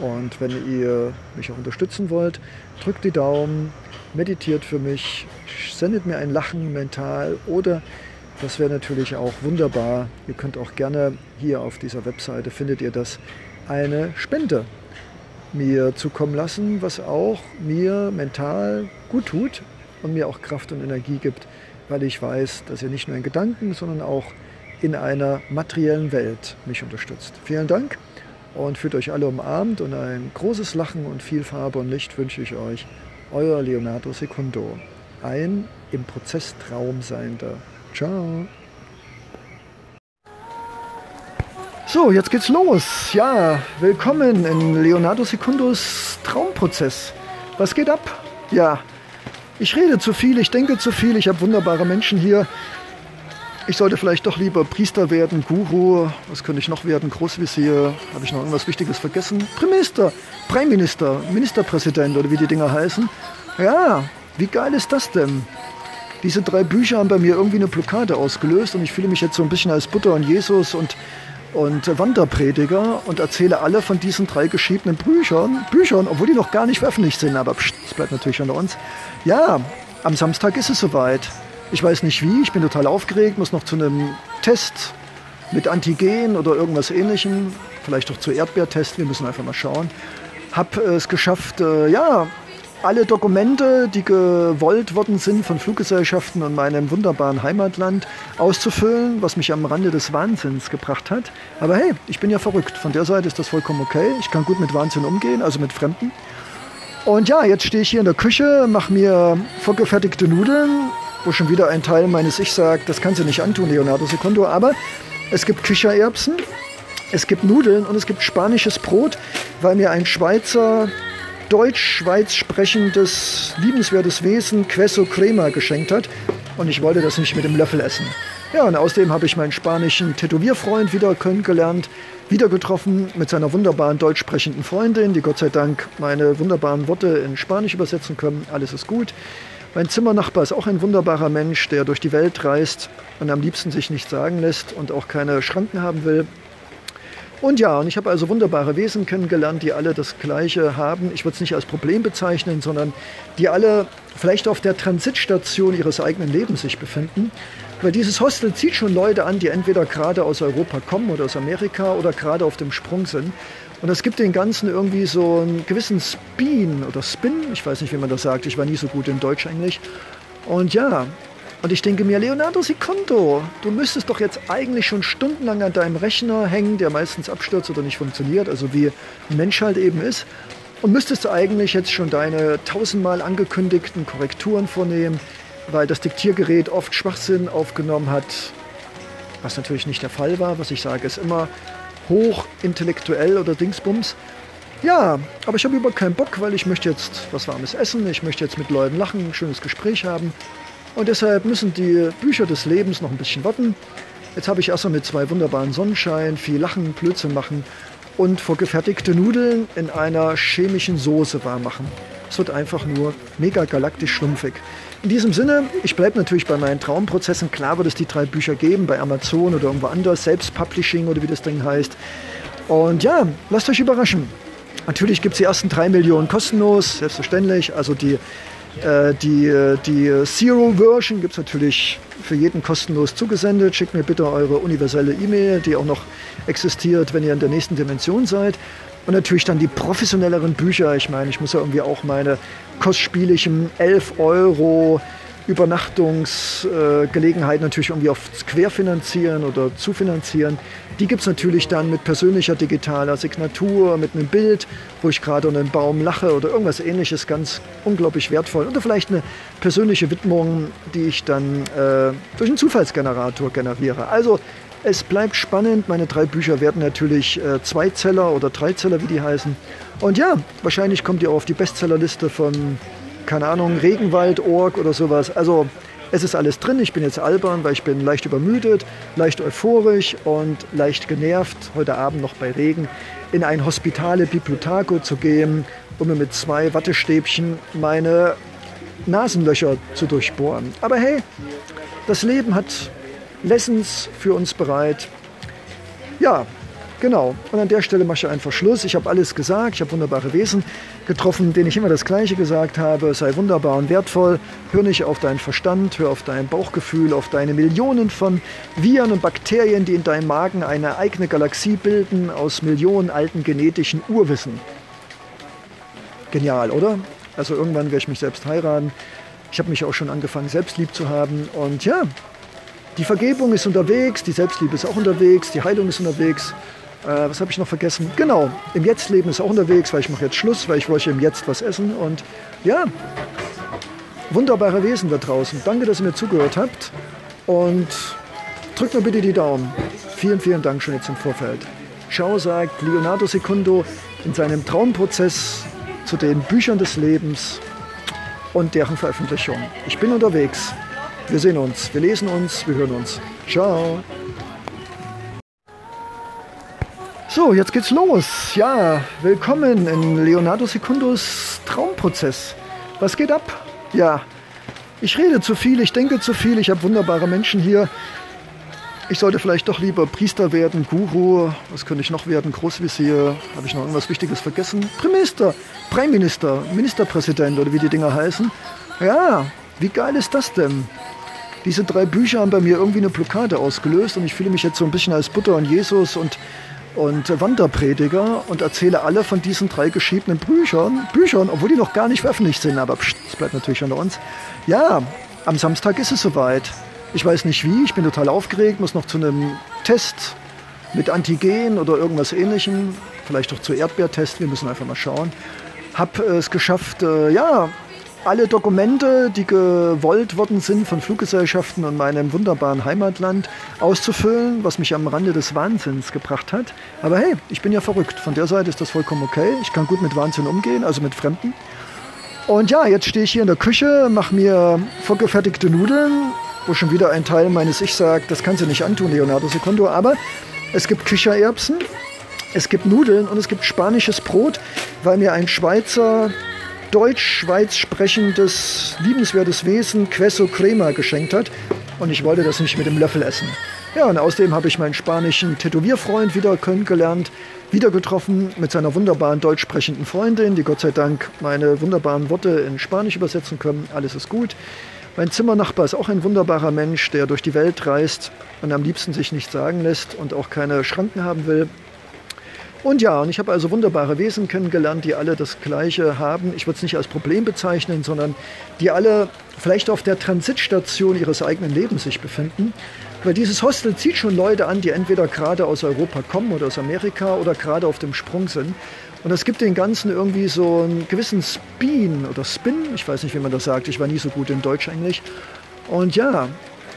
Und wenn ihr mich auch unterstützen wollt, drückt die Daumen, meditiert für mich, sendet mir ein Lachen mental oder das wäre natürlich auch wunderbar. Ihr könnt auch gerne hier auf dieser Webseite findet ihr das eine Spende mir zukommen lassen, was auch mir mental gut tut und mir auch Kraft und Energie gibt, weil ich weiß, dass ihr nicht nur in Gedanken, sondern auch in einer materiellen Welt mich unterstützt. Vielen Dank und fühlt euch alle umarmt und ein großes Lachen und viel Farbe und Licht wünsche ich euch. Euer Leonardo Secundo. Ein im Prozess Traum seiender. Ciao. So, jetzt geht's los. Ja, willkommen in Leonardo Secundos Traumprozess. Was geht ab? Ja, ich rede zu viel, ich denke zu viel, ich habe wunderbare Menschen hier. ich sollte vielleicht doch lieber Priester werden, Guru, was könnte ich noch werden, Großvisier, habe ich noch irgendwas Wichtiges vergessen? Premierminister, Premierminister, Ministerpräsident oder wie die Dinger heißen. Ja, wie geil ist das denn? Diese drei Bücher haben bei mir irgendwie eine Blockade ausgelöst und ich fühle mich jetzt so ein bisschen als Butter und Jesus und, und Wanderprediger und erzähle alle von diesen drei geschriebenen Büchern, Büchern, obwohl die noch gar nicht veröffentlicht sind, aber pst, das bleibt natürlich unter uns. Ja, am Samstag ist es soweit. Ich weiß nicht wie, ich bin total aufgeregt, muss noch zu einem Test mit Antigen oder irgendwas ähnlichem, vielleicht auch zu Erdbeertest, wir müssen einfach mal schauen. Hab es geschafft, äh, ja, alle Dokumente, die gewollt worden sind von Fluggesellschaften und meinem wunderbaren Heimatland auszufüllen, was mich am Rande des Wahnsinns gebracht hat. Aber hey, ich bin ja verrückt. Von der Seite ist das vollkommen okay. Ich kann gut mit Wahnsinn umgehen, also mit Fremden. Und ja, jetzt stehe ich hier in der Küche, mache mir vorgefertigte Nudeln, wo schon wieder ein Teil meines Ich sagt, das kannst du nicht antun, Leonardo Secondo. Aber es gibt Kichererbsen, es gibt Nudeln und es gibt spanisches Brot, weil mir ein Schweizer Deutsch-Schweiz sprechendes, liebenswertes Wesen Queso Crema geschenkt hat. Und ich wollte das nicht mit dem Löffel essen. Ja, und außerdem habe ich meinen spanischen Tätowierfreund wieder kennengelernt, wieder getroffen mit seiner wunderbaren deutsch sprechenden Freundin, die Gott sei Dank meine wunderbaren Worte in Spanisch übersetzen können. Alles ist gut. Mein Zimmernachbar ist auch ein wunderbarer Mensch, der durch die Welt reist und am liebsten sich nichts sagen lässt und auch keine Schranken haben will. Und ja, und ich habe also wunderbare Wesen kennengelernt, die alle das Gleiche haben. Ich würde es nicht als Problem bezeichnen, sondern die alle vielleicht auf der Transitstation ihres eigenen Lebens sich befinden. Weil dieses Hostel zieht schon Leute an, die entweder gerade aus Europa kommen oder aus Amerika oder gerade auf dem Sprung sind. Und es gibt den Ganzen irgendwie so einen gewissen Spin oder Spin, ich weiß nicht, wie man das sagt, ich war nie so gut in Deutsch eigentlich. Und ja, und ich denke mir, Leonardo Secondo, du müsstest doch jetzt eigentlich schon stundenlang an deinem Rechner hängen, der meistens abstürzt oder nicht funktioniert, also wie ein Mensch halt eben ist. Und müsstest eigentlich jetzt schon deine tausendmal angekündigten Korrekturen vornehmen, weil das Diktiergerät oft Schwachsinn aufgenommen hat, was natürlich nicht der Fall war. Was ich sage, ist immer hochintellektuell oder Dingsbums. Ja, aber ich habe über keinen Bock, weil ich möchte jetzt was Warmes essen, ich möchte jetzt mit Leuten lachen, ein schönes Gespräch haben. Und deshalb müssen die Bücher des Lebens noch ein bisschen warten. Jetzt habe ich erstmal mit zwei wunderbaren Sonnenschein viel Lachen, Blödsinn machen und vorgefertigte Nudeln in einer chemischen Soße warm machen. Es wird einfach nur mega galaktisch schlumpfig. In diesem Sinne, ich bleibe natürlich bei meinen Traumprozessen. Klar wird es die drei Bücher geben, bei Amazon oder irgendwo anders, Selbstpublishing oder wie das Ding heißt. Und ja, lasst euch überraschen. Natürlich gibt es die ersten drei Millionen kostenlos, selbstverständlich. Also die äh, die, äh, die Zero-Version gibt es natürlich für jeden kostenlos zugesendet. Schickt mir bitte eure universelle E-Mail, die auch noch existiert, wenn ihr in der nächsten Dimension seid. Und natürlich dann die professionelleren Bücher. Ich meine, ich muss ja irgendwie auch meine kostspieligen 11 Euro Übernachtungsgelegenheit natürlich irgendwie auf querfinanzieren oder zufinanzieren. Die gibt es natürlich dann mit persönlicher digitaler Signatur, mit einem Bild, wo ich gerade unter einem Baum lache oder irgendwas ähnliches, ganz unglaublich wertvoll. Oder vielleicht eine persönliche Widmung, die ich dann äh, durch einen Zufallsgenerator generiere. Also es bleibt spannend. Meine drei Bücher werden natürlich äh, Zweizeller oder Dreizeller, wie die heißen. Und ja, wahrscheinlich kommt ihr auch auf die Bestsellerliste von keine Ahnung, Regenwald-Org oder sowas. Also es ist alles drin. Ich bin jetzt albern, weil ich bin leicht übermüdet, leicht euphorisch und leicht genervt, heute Abend noch bei Regen, in ein Hospitale Bibliotaco zu gehen, um mir mit zwei Wattestäbchen meine Nasenlöcher zu durchbohren. Aber hey, das Leben hat Lessons für uns bereit. Ja, Genau. Und an der Stelle mache ich einfach Schluss. Ich habe alles gesagt. Ich habe wunderbare Wesen getroffen, denen ich immer das Gleiche gesagt habe. Sei wunderbar und wertvoll. Hör nicht auf deinen Verstand, hör auf dein Bauchgefühl, auf deine Millionen von Viren und Bakterien, die in deinem Magen eine eigene Galaxie bilden aus Millionen alten genetischen Urwissen. Genial, oder? Also irgendwann werde ich mich selbst heiraten. Ich habe mich auch schon angefangen, selbstlieb zu haben. Und ja, die Vergebung ist unterwegs, die Selbstliebe ist auch unterwegs, die Heilung ist unterwegs. Äh, was habe ich noch vergessen? Genau, im Jetzt-Leben ist auch unterwegs, weil ich mache jetzt Schluss, weil ich wollte im Jetzt was essen. Und ja, wunderbare Wesen da draußen. Danke, dass ihr mir zugehört habt. Und drückt mir bitte die Daumen. Vielen, vielen Dank schon jetzt im Vorfeld. Ciao, sagt Leonardo Secundo in seinem Traumprozess zu den Büchern des Lebens und deren Veröffentlichung. Ich bin unterwegs. Wir sehen uns, wir lesen uns, wir hören uns. Ciao. So, jetzt geht's los. Ja, willkommen in Leonardo Secundos Traumprozess. Was geht ab? Ja, ich rede zu viel, ich denke zu viel, ich habe wunderbare Menschen hier. Ich sollte vielleicht doch lieber Priester werden, Guru, was könnte ich noch werden, Großvisier, habe ich noch irgendwas Wichtiges vergessen? Premierminister, Premierminister, Ministerpräsident oder wie die Dinger heißen. Ja, wie geil ist das denn? Diese drei Bücher haben bei mir irgendwie eine Blockade ausgelöst und ich fühle mich jetzt so ein bisschen als Butter und Jesus und und Wanderprediger und erzähle alle von diesen drei geschriebenen Büchern, Büchern, obwohl die noch gar nicht veröffentlicht sind, aber pst, das bleibt natürlich unter uns. Ja, am Samstag ist es soweit. Ich weiß nicht wie, ich bin total aufgeregt, muss noch zu einem Test mit Antigen oder irgendwas ähnlichem, vielleicht auch zu Erdbeertest, wir müssen einfach mal schauen. Hab es geschafft, äh, ja, alle Dokumente, die gewollt worden sind von Fluggesellschaften und meinem wunderbaren Heimatland auszufüllen, was mich am Rande des Wahnsinns gebracht hat. Aber hey, ich bin ja verrückt. Von der Seite ist das vollkommen okay. Ich kann gut mit Wahnsinn umgehen, also mit Fremden. Und ja, jetzt stehe ich hier in der Küche, mache mir vorgefertigte Nudeln, wo schon wieder ein Teil meines Ich sagt, das kannst du nicht antun, Leonardo Secondo. Aber es gibt Kichererbsen, es gibt Nudeln und es gibt spanisches Brot, weil mir ein Schweizer Deutsch-Schweiz sprechendes, liebenswertes Wesen Queso Crema geschenkt hat. Und ich wollte das nicht mit dem Löffel essen. Ja, und außerdem habe ich meinen spanischen Tätowierfreund wieder kennengelernt, wieder getroffen mit seiner wunderbaren deutsch sprechenden Freundin, die Gott sei Dank meine wunderbaren Worte in Spanisch übersetzen können. Alles ist gut. Mein Zimmernachbar ist auch ein wunderbarer Mensch, der durch die Welt reist und am liebsten sich nichts sagen lässt und auch keine Schranken haben will. Und ja, und ich habe also wunderbare Wesen kennengelernt, die alle das Gleiche haben. Ich würde es nicht als Problem bezeichnen, sondern die alle vielleicht auf der Transitstation ihres eigenen Lebens sich befinden. Weil dieses Hostel zieht schon Leute an, die entweder gerade aus Europa kommen oder aus Amerika oder gerade auf dem Sprung sind. Und das gibt den Ganzen irgendwie so einen gewissen Spin oder Spin, ich weiß nicht, wie man das sagt, ich war nie so gut in Deutsch eigentlich. Und ja,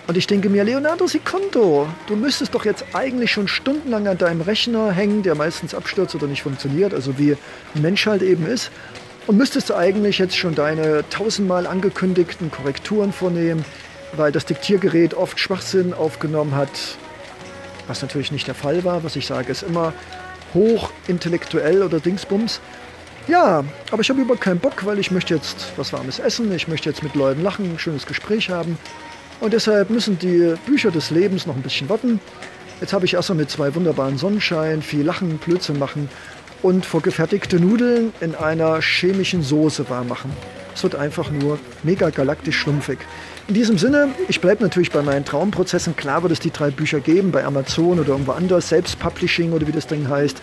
und ich denke mir, Leonardo Secondo, du müsstest doch jetzt eigentlich schon stundenlang an deinem Rechner hängen, der meistens abstürzt oder nicht funktioniert, also wie ein Mensch halt eben ist. Und müsstest du eigentlich jetzt schon deine tausendmal angekündigten Korrekturen vornehmen, weil das Diktiergerät oft Schwachsinn aufgenommen hat, was natürlich nicht der Fall war. Was ich sage, ist immer hochintellektuell oder Dingsbums. Ja, aber ich habe über keinen Bock, weil ich möchte jetzt was Warmes essen, ich möchte jetzt mit Leuten lachen, ein schönes Gespräch haben. Und deshalb müssen die Bücher des Lebens noch ein bisschen warten. Jetzt habe ich erstmal mit zwei wunderbaren Sonnenschein, viel Lachen, Blödsinn machen und vorgefertigte Nudeln in einer chemischen Soße warm machen. Es wird einfach nur mega galaktisch schlumpfig. In diesem Sinne, ich bleibe natürlich bei meinen Traumprozessen. Klar wird es die drei Bücher geben, bei Amazon oder irgendwo anders, Selbstpublishing oder wie das Ding heißt.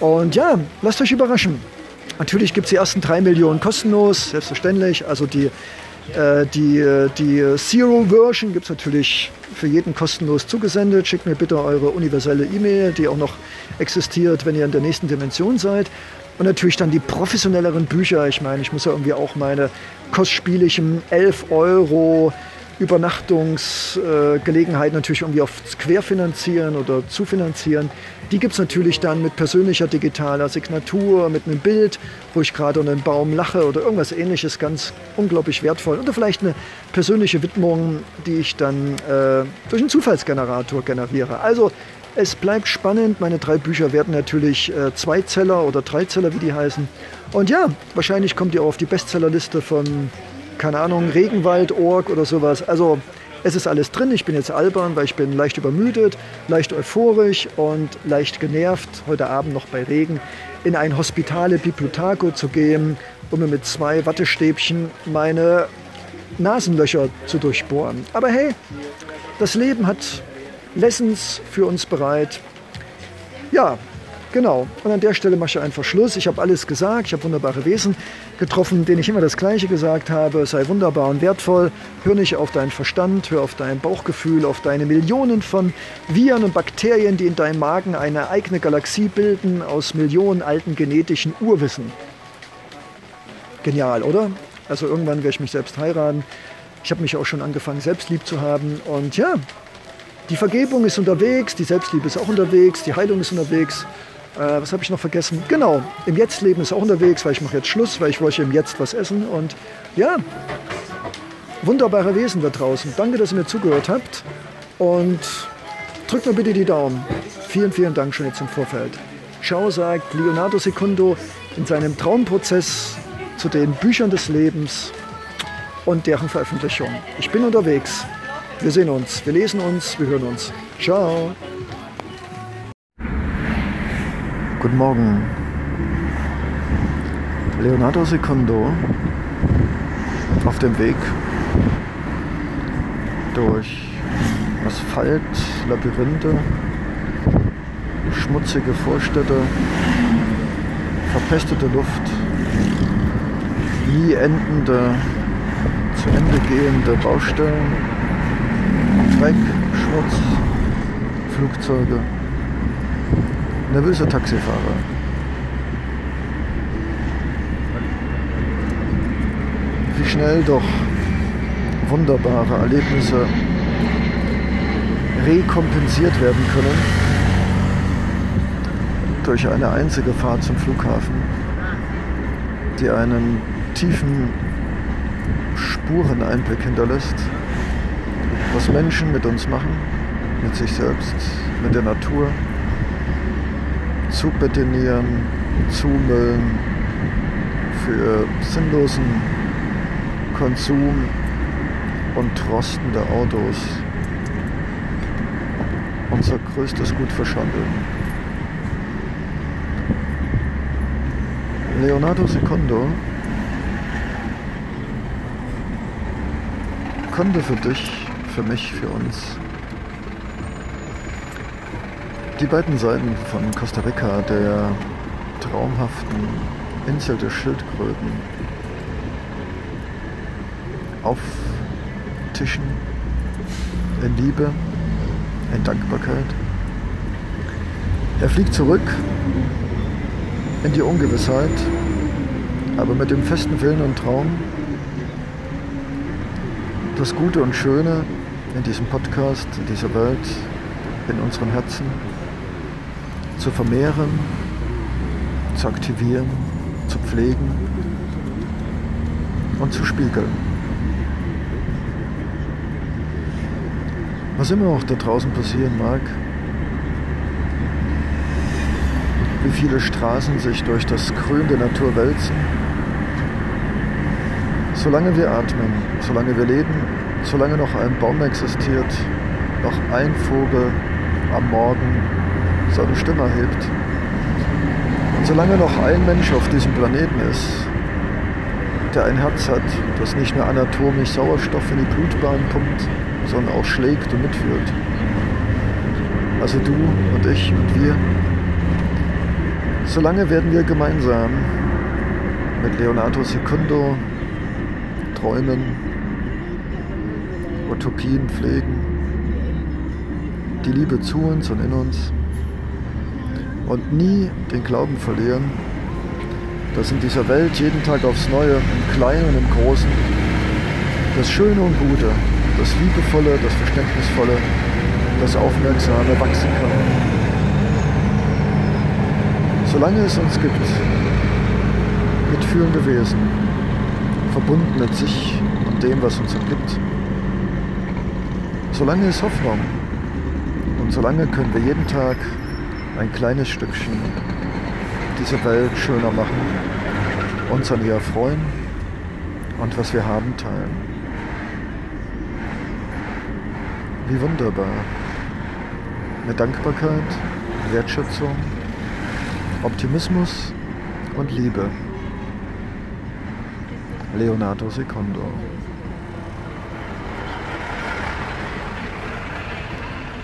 Und ja, lasst euch überraschen. Natürlich gibt es die ersten drei Millionen kostenlos, selbstverständlich. Also die äh, die, die Zero-Version gibt es natürlich für jeden kostenlos zugesendet. Schickt mir bitte eure universelle E-Mail, die auch noch existiert, wenn ihr in der nächsten Dimension seid. Und natürlich dann die professionelleren Bücher. Ich meine, ich muss ja irgendwie auch meine kostspieligen 11 Euro Übernachtungsgelegenheit natürlich irgendwie auf querfinanzieren oder zufinanzieren. Die gibt es natürlich dann mit persönlicher digitaler Signatur, mit einem Bild, wo ich gerade unter einem Baum lache oder irgendwas ähnliches, ganz unglaublich wertvoll. Oder vielleicht eine persönliche Widmung, die ich dann äh, durch einen Zufallsgenerator generiere. Also es bleibt spannend. Meine drei Bücher werden natürlich äh, Zweizeller oder Dreizeller, wie die heißen. Und ja, wahrscheinlich kommt ihr auch auf die Bestsellerliste von keine Ahnung, Regenwald-Org oder sowas. Also es ist alles drin. Ich bin jetzt albern, weil ich bin leicht übermüdet, leicht euphorisch und leicht genervt, heute Abend noch bei Regen in ein Hospitale Bibliotaco zu gehen, um mir mit zwei Wattestäbchen meine Nasenlöcher zu durchbohren. Aber hey, das Leben hat Lessons für uns bereit. Ja, Genau. Und an der Stelle mache ich einfach Schluss. Ich habe alles gesagt. Ich habe wunderbare Wesen getroffen, denen ich immer das Gleiche gesagt habe. Sei wunderbar und wertvoll. Hör nicht auf deinen Verstand, hör auf dein Bauchgefühl, auf deine Millionen von Viren und Bakterien, die in deinem Magen eine eigene Galaxie bilden aus Millionen alten genetischen Urwissen. Genial, oder? Also irgendwann werde ich mich selbst heiraten. Ich habe mich auch schon angefangen, selbstlieb zu haben. Und ja, die Vergebung ist unterwegs, die Selbstliebe ist auch unterwegs, die Heilung ist unterwegs. Äh, was habe ich noch vergessen? Genau, im Jetzt-Leben ist auch unterwegs, weil ich mache jetzt Schluss, weil ich wollte im Jetzt was essen. Und ja, wunderbare Wesen da draußen. Danke, dass ihr mir zugehört habt. Und drückt mir bitte die Daumen. Vielen, vielen Dank schon jetzt im Vorfeld. Ciao sagt Leonardo Secundo in seinem Traumprozess zu den Büchern des Lebens und deren Veröffentlichung. Ich bin unterwegs. Wir sehen uns, wir lesen uns, wir hören uns. Ciao. Guten Morgen. Leonardo Secundo auf dem Weg durch Asphalt, Labyrinthe, schmutzige Vorstädte, verpestete Luft, nie endende, zu Ende gehende Baustellen, Dreck, Schmutz, Flugzeuge, nervöse Taxifahrer. Wie schnell doch wunderbare Erlebnisse rekompensiert werden können durch eine einzige Fahrt zum Flughafen, die einen tiefen Spureneinblick hinterlässt, was Menschen mit uns machen, mit sich selbst, mit der Natur, zubetonieren, zumüllen, für sinnlosen Konsum und rostende Autos. Unser größtes Gut verschandeln. Leonardo Secondo. Konnte für dich, für mich, für uns die beiden Seiten von Costa Rica, der traumhaften Insel der Schildkröten, auftischen in Liebe, in Dankbarkeit. Er fliegt zurück in die Ungewissheit, aber mit dem festen Willen und Traum, das Gute und Schöne in diesem Podcast, in dieser Welt, in unseren Herzen zu vermehren, zu aktivieren, zu pflegen und zu spiegeln. Was immer auch da draußen passieren mag, wie viele Straßen sich durch das Grün der Natur wälzen. Solange wir atmen, solange wir leben, solange noch ein Baum existiert, noch ein Vogel am Morgen seine Stimme erhebt und solange noch ein Mensch auf diesem Planeten ist, der ein Herz hat, das nicht nur anatomisch Sauerstoff in die Blutbahn pumpt, sondern auch schlägt und mitführt. Also du und ich und wir, Solange werden wir gemeinsam mit Leonardo Secundo träumen, Utopien pflegen, die Liebe zu uns und in uns und nie den Glauben verlieren, dass in dieser Welt jeden Tag aufs Neue, im Kleinen und im Großen, das Schöne und Gute, das Liebevolle, das Verständnisvolle, das Aufmerksame wachsen kann. Solange es uns gibt, mitfühlende Wesen, verbunden mit sich und dem, was uns umgibt, solange ist Hoffnung und solange können wir jeden Tag ein kleines Stückchen diese Welt schöner machen, uns an ihr freuen und was wir haben teilen. Wie wunderbar. Mit Dankbarkeit, Wertschätzung, Optimismus und Liebe. Leonardo Secondo.